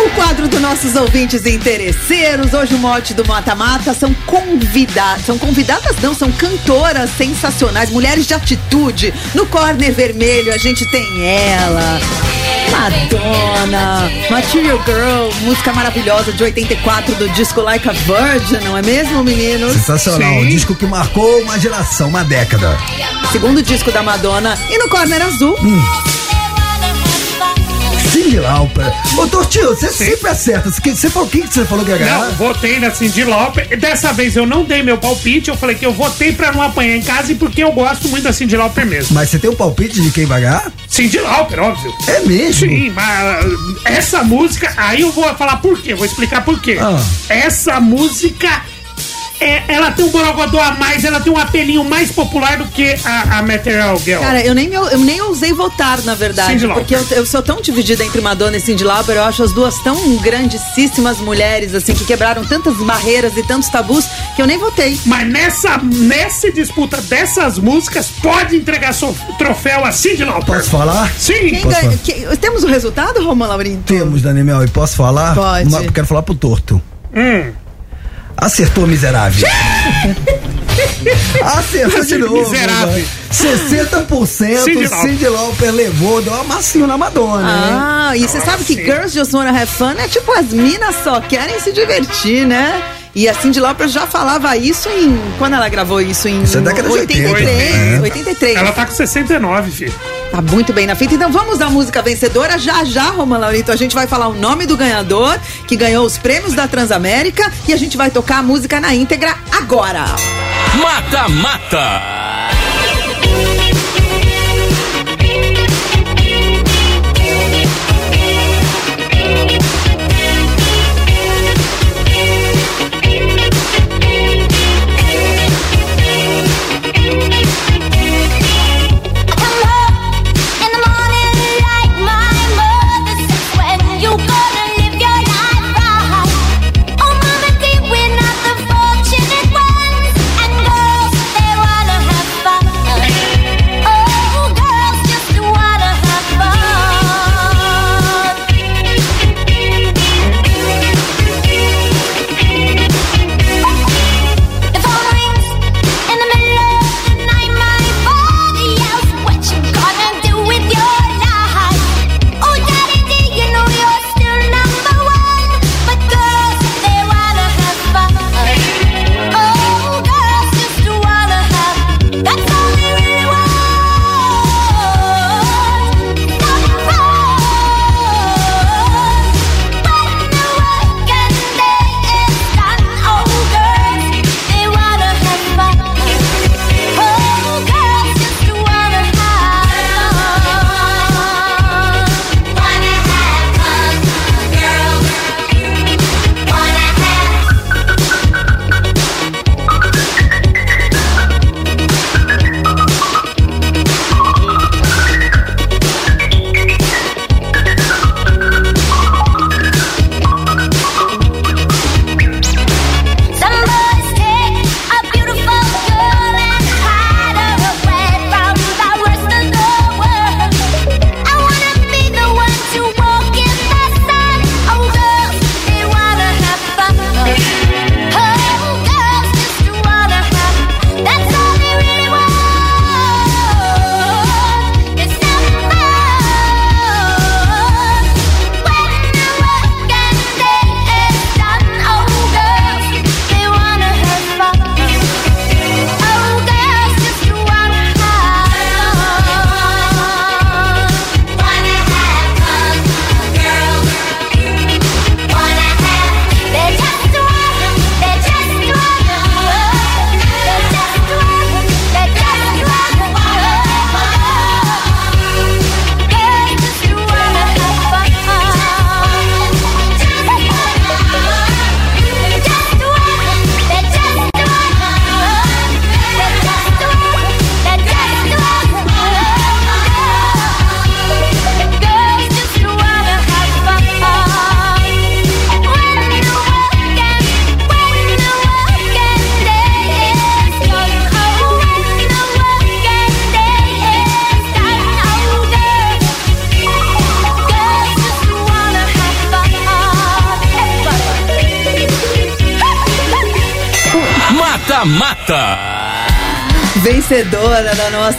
Speaker 4: O quadro dos nossos ouvintes interesseiros, hoje o mote do Mata Mata são convidadas, são convidadas não, são cantoras sensacionais, mulheres de atitude. No corner vermelho a gente tem ela, Madonna, Material Girl, música maravilhosa de 84 do disco Like a Virgin, não é mesmo, meninos?
Speaker 3: Sensacional. Um disco que marcou uma geração, uma década.
Speaker 4: Segundo disco da Madonna. E no corner azul,
Speaker 3: Cindy Lauper. Ô, Tortinho, você sempre acerta. Você, falou quem que você falou que ia ganhar?
Speaker 5: Não, votei na Cindy Lauper. Dessa vez eu não dei meu palpite. Eu falei que eu votei pra não apanhar em casa e porque eu gosto muito da Cindy Lauper mesmo.
Speaker 3: Mas você tem um palpite de quem vai ganhar?
Speaker 5: Cindy Lauper, óbvio.
Speaker 3: É mesmo?
Speaker 5: Sim, mas essa música, aí eu vou falar por quê, vou explicar por quê.
Speaker 3: Ah.
Speaker 5: Essa música, é, ela tem um borogodó a mais, ela tem um apelinho mais popular do que a, a Material Girl.
Speaker 4: Cara, eu nem, me- eu nem ousei votar, na verdade.
Speaker 5: Lauper.
Speaker 4: Porque eu, eu sou tão dividida entre Madonna e Cindy Lauper. Eu acho as duas tão grandíssimas mulheres, assim, que quebraram tantas barreiras e tantos tabus, que eu nem votei.
Speaker 5: Mas nessa, nessa disputa dessas músicas, pode entregar seu troféu a Cindy Lauper.
Speaker 3: Posso falar?
Speaker 5: Sim.
Speaker 4: Quem
Speaker 3: Posso
Speaker 4: ganha-
Speaker 3: falar?
Speaker 4: que- temos o resultado, Roma Laurinto?
Speaker 3: Temos, Danimel, e posso falar?
Speaker 4: Pode.
Speaker 3: Uma- quero falar pro torto.
Speaker 5: Hum.
Speaker 3: Acertou, miserável. Acertou de novo.
Speaker 5: Miserável.
Speaker 3: né? 60%
Speaker 5: Cyndi
Speaker 3: Cindy,
Speaker 5: Lauper.
Speaker 3: Lauper levou, deu uma massinha na Madonna, hein?
Speaker 4: Ah, e você sabe que Girls Just Wanna Have Fun é tipo as minas só querem se divertir, né? E a Cindy Lauper já falava isso em. Quando ela gravou isso? Em
Speaker 3: Isso é década de
Speaker 4: 83.
Speaker 3: 80, né?
Speaker 4: 83.
Speaker 5: Ela tá com 69, filho.
Speaker 4: Tá muito bem na fita. Então vamos à música vencedora. Já já, Roma Laurito, a gente vai falar o nome do ganhador que ganhou os prêmios da Transamérica e a gente vai tocar a música na íntegra agora.
Speaker 1: Mata Mata.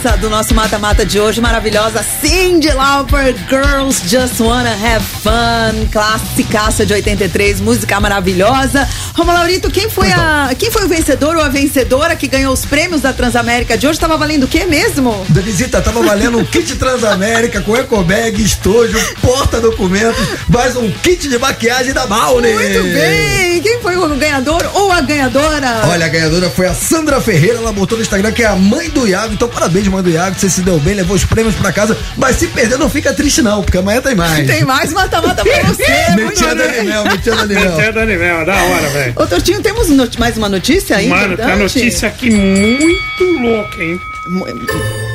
Speaker 4: Nossa, do nosso mata-mata de hoje, maravilhosa Cindy Lauper, Girls Just Wanna Have Fun, classicaça de 83, música maravilhosa. Roma Laurito, quem foi, a, quem foi o vencedor ou a vencedora que ganhou os prêmios da Transamérica de hoje? Tava valendo o quê mesmo?
Speaker 3: Da visita tava valendo um kit Transamérica com ecobag, estojo, porta-documentos, mais um kit de maquiagem da Maune.
Speaker 4: Muito bem! Foi o ganhador ou a ganhadora?
Speaker 3: Olha, a ganhadora foi a Sandra Ferreira, ela botou no Instagram que é a mãe do Iago. Então, parabéns, mãe do Iago. Você se deu bem, levou os prêmios pra casa. Mas se perder, não fica triste, não, porque amanhã tem mais.
Speaker 4: Tem mais mata-mata pra você.
Speaker 3: Mentia do animal, mentia do animal.
Speaker 5: Mentia do animal, da hora, velho.
Speaker 4: Ô, Tortinho, temos mais uma notícia aí?
Speaker 5: Mano, tem uma notícia aqui muito louca, hein?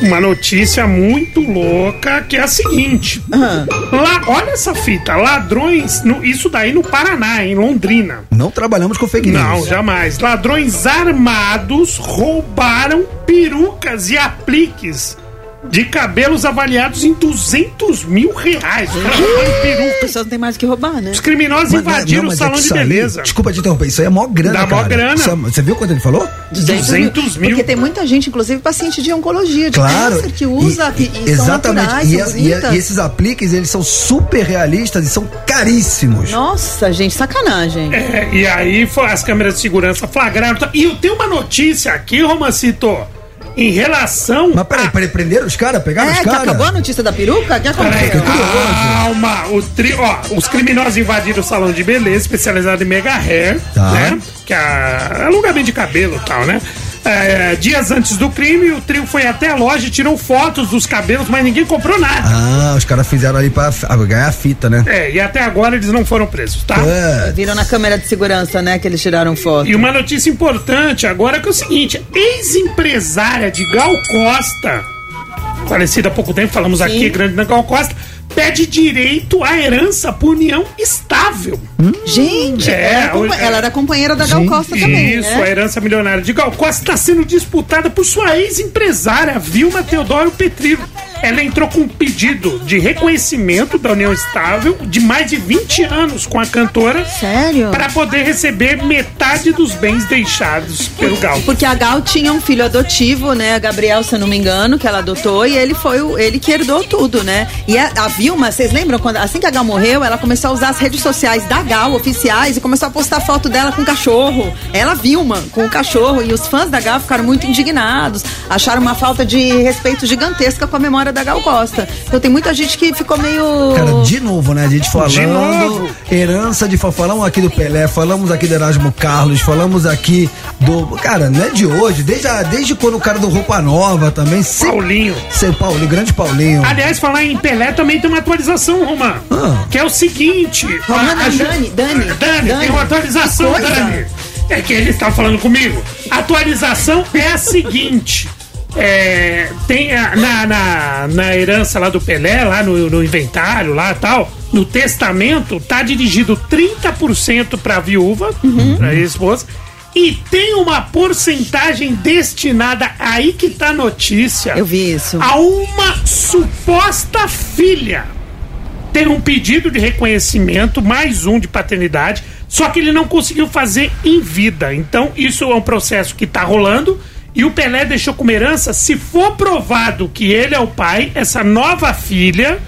Speaker 5: Uma notícia muito louca que é a seguinte. Lá, olha essa fita, ladrões, no- isso daí no Paraná, em Londrina.
Speaker 3: Não trabalhamos com fake news.
Speaker 5: Não, jamais. Ladrões armados roubaram perucas e apliques de cabelos avaliados em 200 mil reais. Roubaram peruca.
Speaker 4: pessoas não tem mais o que roubar, né?
Speaker 5: Os criminosos
Speaker 3: Mas-
Speaker 5: invadiram
Speaker 3: não,
Speaker 5: o
Speaker 3: é
Speaker 5: salão
Speaker 3: que
Speaker 5: de
Speaker 3: aí-
Speaker 5: beleza.
Speaker 3: desculpa te interromper, isso aí é mó grana,
Speaker 5: Dá mó
Speaker 3: cara.
Speaker 5: grana.
Speaker 3: Isso é- você viu quanto ele falou?
Speaker 5: 200 mil.
Speaker 4: Porque tem muita gente, inclusive paciente de oncologia, de
Speaker 3: Claro.
Speaker 4: câncer, que usa
Speaker 3: E-
Speaker 4: e,
Speaker 3: e-
Speaker 4: são
Speaker 3: exatamente.
Speaker 4: naturais,
Speaker 3: E, e- e esses apliques, eles são super realistas e são caríssimos.
Speaker 4: Nossa, gente, sacanagem.
Speaker 5: É, e aí as câmeras de segurança flagraram. E eu tenho uma notícia aqui, Romancito, em relação.
Speaker 3: Mas peraí, peraí, prenderam os caras? Pegaram
Speaker 4: É,
Speaker 3: os
Speaker 4: que
Speaker 3: caras?
Speaker 4: acabou a notícia da peruca? O que aconteceu?
Speaker 5: calma. O tri, ó, os criminosos invadiram o salão de beleza especializado em mega hair,
Speaker 3: Tá.
Speaker 5: né? Que é alongamento de cabelo e tal, né? É, dias antes do crime, o trio foi até a loja e tirou fotos dos cabelos, mas ninguém comprou nada.
Speaker 3: Ah, os caras fizeram ali pra ah, ganhar a fita, né?
Speaker 5: É, e até agora eles não foram presos, tá?
Speaker 3: É.
Speaker 4: Viram na câmera de segurança, né, que eles tiraram foto.
Speaker 5: E uma notícia importante agora que é o seguinte: ex-empresária de Gal Costa, falecida há pouco tempo, falamos aqui, grande na Gal Costa, pede direito à herança por união estável.
Speaker 4: Gente,
Speaker 5: É,
Speaker 4: ela, era ela era companheira da Gal Costa também,
Speaker 5: Isso,
Speaker 4: né?
Speaker 5: a herança milionária de Gal Costa está sendo disputada por sua ex-empresária, Vilma Teodoro Petrilo. Ela entrou com um pedido de reconhecimento da união estável de mais de 20 anos com a cantora.
Speaker 4: Sério?
Speaker 5: Para poder receber metade dos bens deixados pelo Gal.
Speaker 4: Porque a Gal tinha um filho adotivo, né? A Gabriel, se eu não me engano, que ela adotou, e ele foi o, ele que herdou tudo, né? E a, a Vilma, vocês lembram quando assim que a Gal morreu, ela começou a usar as redes sociais da Gal oficiais e começou a postar foto dela com o cachorro. Ela, Vilma, com o cachorro. E os fãs da Gal ficaram muito indignados, acharam uma falta de respeito gigantesca com a memória da Gal Costa. Então tem muita gente que ficou meio.
Speaker 3: Cara, de novo, né? A gente falando
Speaker 5: novo.
Speaker 3: herança de falamos aqui do Pelé, falamos aqui do Erasmo Carlos, falamos aqui do. Cara, não é de hoje, desde, a- desde quando o cara do Roupa Nova também. Sempre,
Speaker 5: Paulinho.
Speaker 3: Seu Paulinho, grande Paulinho.
Speaker 5: Aliás, falar em Pelé também tem uma atualização, Romã.
Speaker 3: Ah.
Speaker 5: Que é o seguinte.
Speaker 4: Romã,
Speaker 5: a- a
Speaker 4: Dani, Dani,
Speaker 5: Dani,
Speaker 4: Dani.
Speaker 5: tem uma atualização. Dani. É que ele está falando comigo. A atualização é a seguinte. É, tem a- na, na, na herança lá do Pelé, lá no, no inventário, lá tal, no testamento, tá dirigido 30% pra viúva,
Speaker 4: Uhum.
Speaker 5: pra esposa, e tem uma porcentagem destinada, aí que tá a notícia.
Speaker 4: Eu vi isso.
Speaker 5: A uma suposta filha. Tem um pedido de reconhecimento, mais um de paternidade, só que ele não conseguiu fazer em vida. Então, isso é um processo que tá rolando. E o Pelé deixou como herança, se for provado que ele é o pai, essa nova filha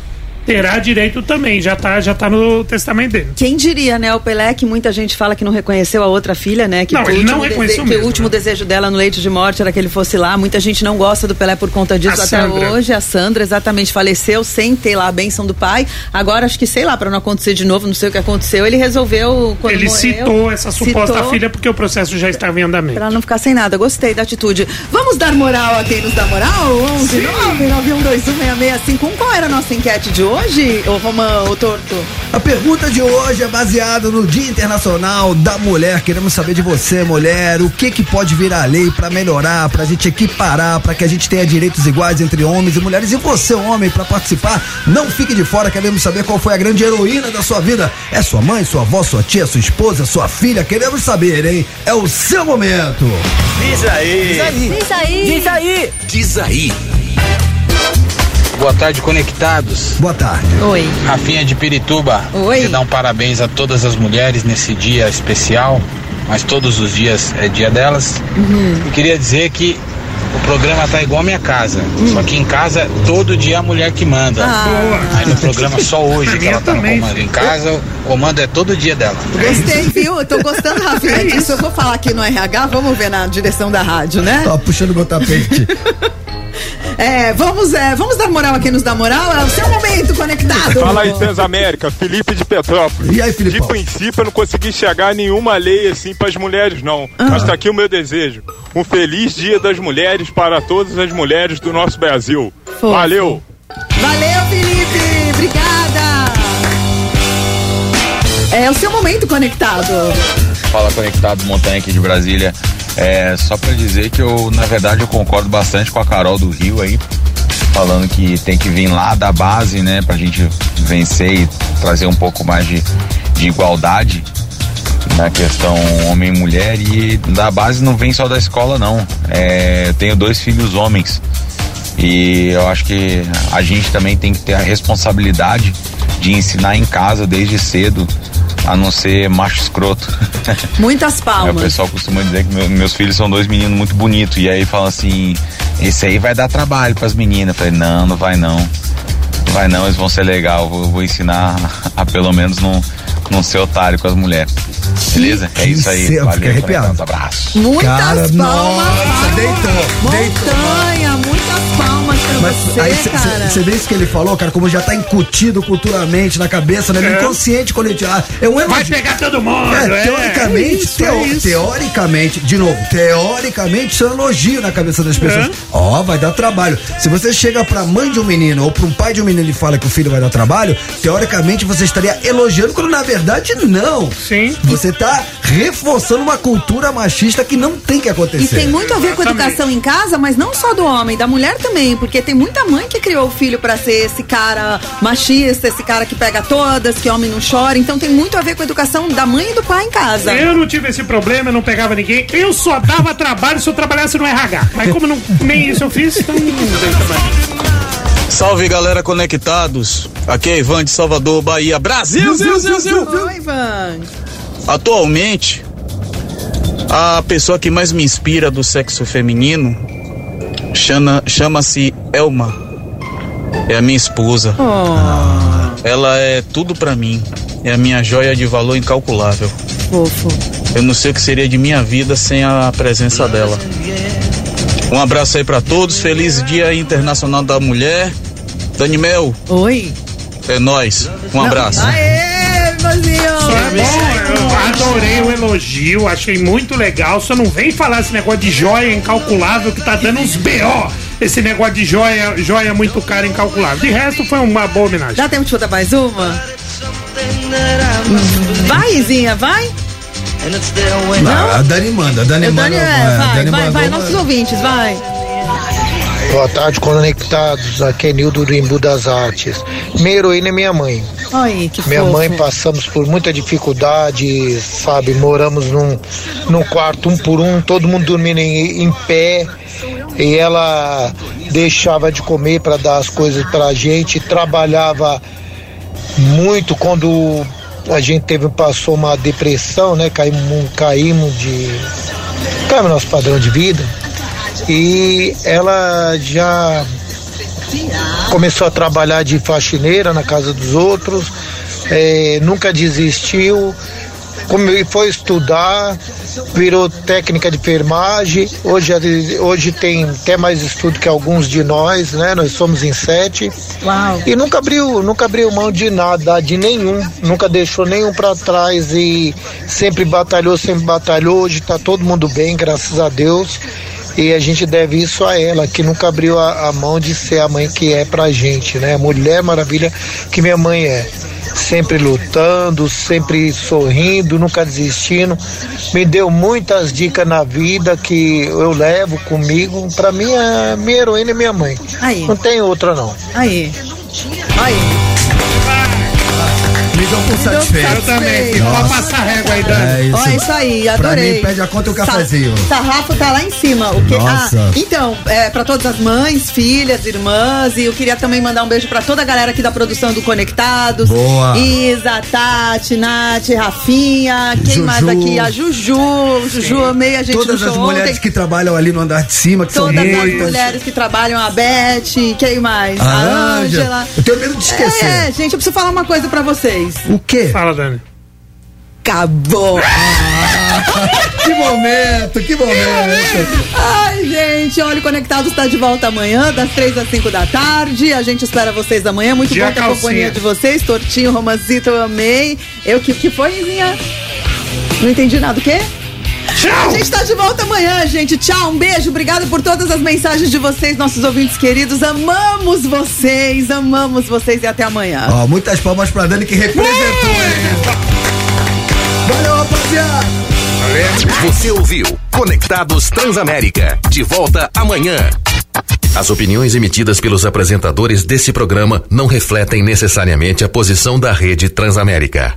Speaker 5: terá direito também. Já tá, já tá no testamento dele.
Speaker 4: Quem diria, né? O Pelé, que muita gente fala que não reconheceu a outra filha, né? Que,
Speaker 5: Não, ele não reconheceu
Speaker 4: dese- que
Speaker 5: mesmo,
Speaker 4: o último
Speaker 5: né?
Speaker 4: desejo dela no leito de morte era que ele fosse lá. Muita gente não gosta do Pelé por conta disso
Speaker 5: A
Speaker 4: até
Speaker 5: Sandra.
Speaker 4: hoje. A Sandra, exatamente, faleceu sem ter lá a benção do pai. Agora, acho que, sei lá, pra não acontecer de novo, não sei o que aconteceu, ele resolveu. Quando
Speaker 5: ele
Speaker 4: morreu,
Speaker 5: citou essa suposta
Speaker 4: citou
Speaker 5: filha porque o processo já estava em andamento.
Speaker 4: Pra não ficar sem nada. Gostei da atitude. Vamos dar moral a quem nos dá moral? 11 991216651. Qual era a nossa enquete de hoje, ô Romão, ô Torto?
Speaker 3: A pergunta de hoje é baseada no Dia Internacional da Mulher. Queremos saber de você, mulher, o que que pode virar lei pra melhorar, pra gente equiparar, pra que a gente tenha direitos iguais entre homens e mulheres. E você, homem, pra participar, não fique de fora. Queremos saber qual foi a grande heroína da sua vida. É sua mãe, sua avó, sua tia, sua esposa, sua filha? Queremos saber, hein? É o seu momento.
Speaker 1: Diz aí.
Speaker 14: Diz aí. Diz aí.
Speaker 1: Diz aí.
Speaker 15: Boa tarde, conectados.
Speaker 3: Boa tarde.
Speaker 4: Oi.
Speaker 15: Rafinha de Pirituba.
Speaker 4: Oi.
Speaker 15: Queria dar um parabéns a todas as mulheres nesse dia especial. mas todos os dias é dia delas.
Speaker 4: Uhum.
Speaker 15: Eu queria dizer que o programa tá igual a minha casa. Só que em casa, todo dia é a mulher que manda.
Speaker 4: Hum. Ah.
Speaker 15: Aí no programa só hoje que ela tá no comando. Em casa, o comando é todo dia dela.
Speaker 4: Gostei, viu? Eu tô gostando, Rafinha, disso. Eu vou falar aqui no RH, vamos ver na direção da rádio, né?
Speaker 3: Ó, puxando meu tapete.
Speaker 4: É, vamos, é, vamos dar moral aqui nos dar moral. É o seu momento conectado.
Speaker 16: Fala aí, Transamérica, Felipe de Petrópolis.
Speaker 3: E aí, Felipe?
Speaker 16: De princípio, eu não consegui chegar a nenhuma lei assim para as mulheres, não.
Speaker 3: Ah.
Speaker 16: Mas tá aqui o meu desejo. Um feliz dia das mulheres para todas as mulheres do nosso Brasil.
Speaker 4: Fofo.
Speaker 16: Valeu!
Speaker 4: Valeu, Felipe! Obrigada! É o seu momento conectado.
Speaker 17: Fala Conectado Montanha aqui de Brasília. É, só pra dizer que eu, na verdade, eu concordo bastante com a Carol do Rio aí, falando que tem que vir lá da base, né, pra gente vencer e trazer um pouco mais de, de igualdade na questão homem e mulher. E da base não vem só da escola, não. É, eu tenho dois filhos homens. E eu acho que a gente também tem que ter a responsabilidade de ensinar em casa desde cedo a não ser macho escroto.
Speaker 4: Muitas
Speaker 17: É, o
Speaker 4: palmas.
Speaker 17: pessoal costuma dizer que meu- meus filhos são dois meninos muito bonitos. E aí fala assim: esse aí vai dar trabalho pras meninas. Eu falei: não, não vai não. Não vai não, eles vão ser legal. Eu vou, vou ensinar a pelo menos não, não ser otário com as mulheres. Beleza? É isso aí.
Speaker 3: Céu, fiquei
Speaker 17: Valeu,
Speaker 3: arrepiado.
Speaker 17: conectados, abraço.
Speaker 4: Muitas
Speaker 3: Cara,
Speaker 4: palmas.
Speaker 3: nossa, deitou, deitou.
Speaker 4: Montanha, muitas palmas pra
Speaker 3: Mas
Speaker 4: você,
Speaker 3: aí
Speaker 4: cara.
Speaker 3: você vê isso que ele falou, cara, como já tá incutido culturalmente na cabeça, né? No
Speaker 5: É.
Speaker 3: inconsciente coletivo. Ah, É um
Speaker 5: Vai
Speaker 3: elogio.
Speaker 5: pegar todo mundo.
Speaker 3: É,
Speaker 5: é.
Speaker 3: teoricamente,
Speaker 5: É isso,
Speaker 3: teo-
Speaker 5: é isso.
Speaker 3: teoricamente, de novo, teoricamente, isso é um elogio na cabeça das pessoas.
Speaker 5: É.
Speaker 3: Ó, vai dar trabalho. Se você chega pra mãe de um menino ou pra um pai de um menino e fala que o filho vai dar trabalho, teoricamente você estaria elogiando, quando na verdade não.
Speaker 5: Sim.
Speaker 3: Você tá reforçando uma cultura machista que não tem que acontecer.
Speaker 4: E tem muito a ver com a
Speaker 5: Exatamente.
Speaker 4: educação em casa, mas não só do homem, da mulher também, porque tem muita mãe que criou o filho pra ser esse cara machista, esse cara que pega todas, que homem não chora. Então tem muito a ver com a educação da mãe e do pai em casa.
Speaker 5: Eu não tive esse problema, eu não pegava ninguém. Eu só dava trabalho se eu trabalhasse no RH. Mas como não, nem isso eu fiz, então não dei trabalho.
Speaker 18: Salve galera conectados. Aqui é Ivan de Salvador, Bahia. Brasil, Zil, Zil, Zil.
Speaker 4: Oi, Ivan.
Speaker 18: Atualmente, a pessoa que mais me inspira do sexo feminino chama-se Elma. É a minha esposa. Ela é tudo pra mim. É a minha joia de valor incalculável.
Speaker 4: Fofo.
Speaker 18: Eu não sei o que seria de minha vida sem a presença dela. Um abraço aí pra todos. Feliz Dia Internacional da Mulher. Dani Mel,
Speaker 4: Oi.
Speaker 18: é nós. Um abraço.
Speaker 4: Aê.
Speaker 5: Só é bom, adorei o elogio, achei muito legal. Só não vem falar esse negócio de joia incalculável que tá dando uns BO. Esse negócio de joia, joia muito cara incalculável. De resto, foi uma boa homenagem.
Speaker 4: Dá tempo de botar mais uma? Vai, Izinha, vai.
Speaker 3: Ah, a Dani manda, a Dani manda.
Speaker 4: É,
Speaker 3: a
Speaker 4: vai,
Speaker 3: Dani
Speaker 4: vai,
Speaker 3: mandou
Speaker 4: vai, nossos ouvintes, vai.
Speaker 19: Boa tarde, conectados. Aqui é Nildo do Imbu das Artes. Minha heroína é minha mãe.
Speaker 4: Oi, que
Speaker 19: Minha
Speaker 4: fofo.
Speaker 19: mãe passamos por muita dificuldade, sabe? Moramos num, num quarto um por um, todo mundo dormindo em, em pé. E ela deixava de comer para dar as coisas pra gente, trabalhava muito quando a gente teve passou uma depressão, né? Caímos, caímos de caímos no nosso padrão de vida. E ela já começou a trabalhar de faxineira na casa dos outros, eh, nunca desistiu, foi estudar, virou técnica de enfermagem, hoje, hoje tem até mais estudo que alguns de nós, né? Nós somos em sete.
Speaker 4: Uau.
Speaker 19: E nunca abriu, nunca abriu mão de nada, de nenhum, nunca deixou nenhum para trás e sempre batalhou, sempre batalhou. Hoje tá todo mundo bem, graças a Deus. E a gente deve isso a ela, que nunca abriu a, a mão de ser a mãe que é pra gente, né? A mulher maravilha que minha mãe é. Sempre lutando, sempre sorrindo, nunca desistindo. Me deu muitas dicas na vida que eu levo comigo. Pra mim, a minha heroína é minha mãe.
Speaker 4: Aí.
Speaker 19: Não tem outra, não.
Speaker 4: Aí. Aí.
Speaker 3: Satisfeito.
Speaker 5: Eu também. Pode passar régua aí, Dani.
Speaker 3: É isso.
Speaker 4: Ó, isso aí,
Speaker 3: Pra
Speaker 4: adorei.
Speaker 3: mim, pede a conta e o cafezinho.
Speaker 4: Sa- Sarrafo tá lá em cima. O que?
Speaker 3: Nossa.
Speaker 4: Ah, então, é, pra todas as mães, filhas, irmãs, e eu queria também mandar um beijo pra toda a galera aqui da produção do Conectados.
Speaker 3: Boa.
Speaker 4: Isa, Tati, Nath, Rafinha, quem
Speaker 3: Juju.
Speaker 4: mais aqui? A Juju. Juju, amei a gente
Speaker 3: Todas
Speaker 4: no
Speaker 3: as
Speaker 4: show
Speaker 3: mulheres
Speaker 4: ontem.
Speaker 3: que trabalham ali no andar de cima, que
Speaker 4: Todas
Speaker 3: são
Speaker 4: as
Speaker 3: muitas.
Speaker 4: mulheres que trabalham, a Beth, quem mais?
Speaker 3: A
Speaker 4: A
Speaker 3: Ângela.
Speaker 4: Ângela.
Speaker 3: Eu tenho medo de esquecer.
Speaker 4: É, gente, eu preciso falar uma coisa pra vocês.
Speaker 3: O quê?
Speaker 5: Fala, Dani.
Speaker 4: Acabou.
Speaker 3: Que momento, que momento.
Speaker 4: Ai, gente, olha, o Conectados está de volta amanhã, das três às cinco da tarde. A gente espera vocês amanhã. Muito
Speaker 5: Dia
Speaker 4: bom ter a companhia de vocês. Tortinho, romancito, eu amei. Eu que, que foi, Izinha? Não entendi nada. O quê?
Speaker 5: Tchau!
Speaker 4: A gente tá de volta amanhã, gente. Tchau, um beijo. Obrigado por todas as mensagens de vocês, nossos ouvintes queridos. Amamos vocês, amamos vocês e até amanhã.
Speaker 3: Ó, muitas palmas pra Dani que representou, hein? Valeu, rapaziada.
Speaker 1: Você ouviu Conectados Transamérica. De volta amanhã. As opiniões emitidas pelos apresentadores desse programa não refletem necessariamente a posição da rede Transamérica.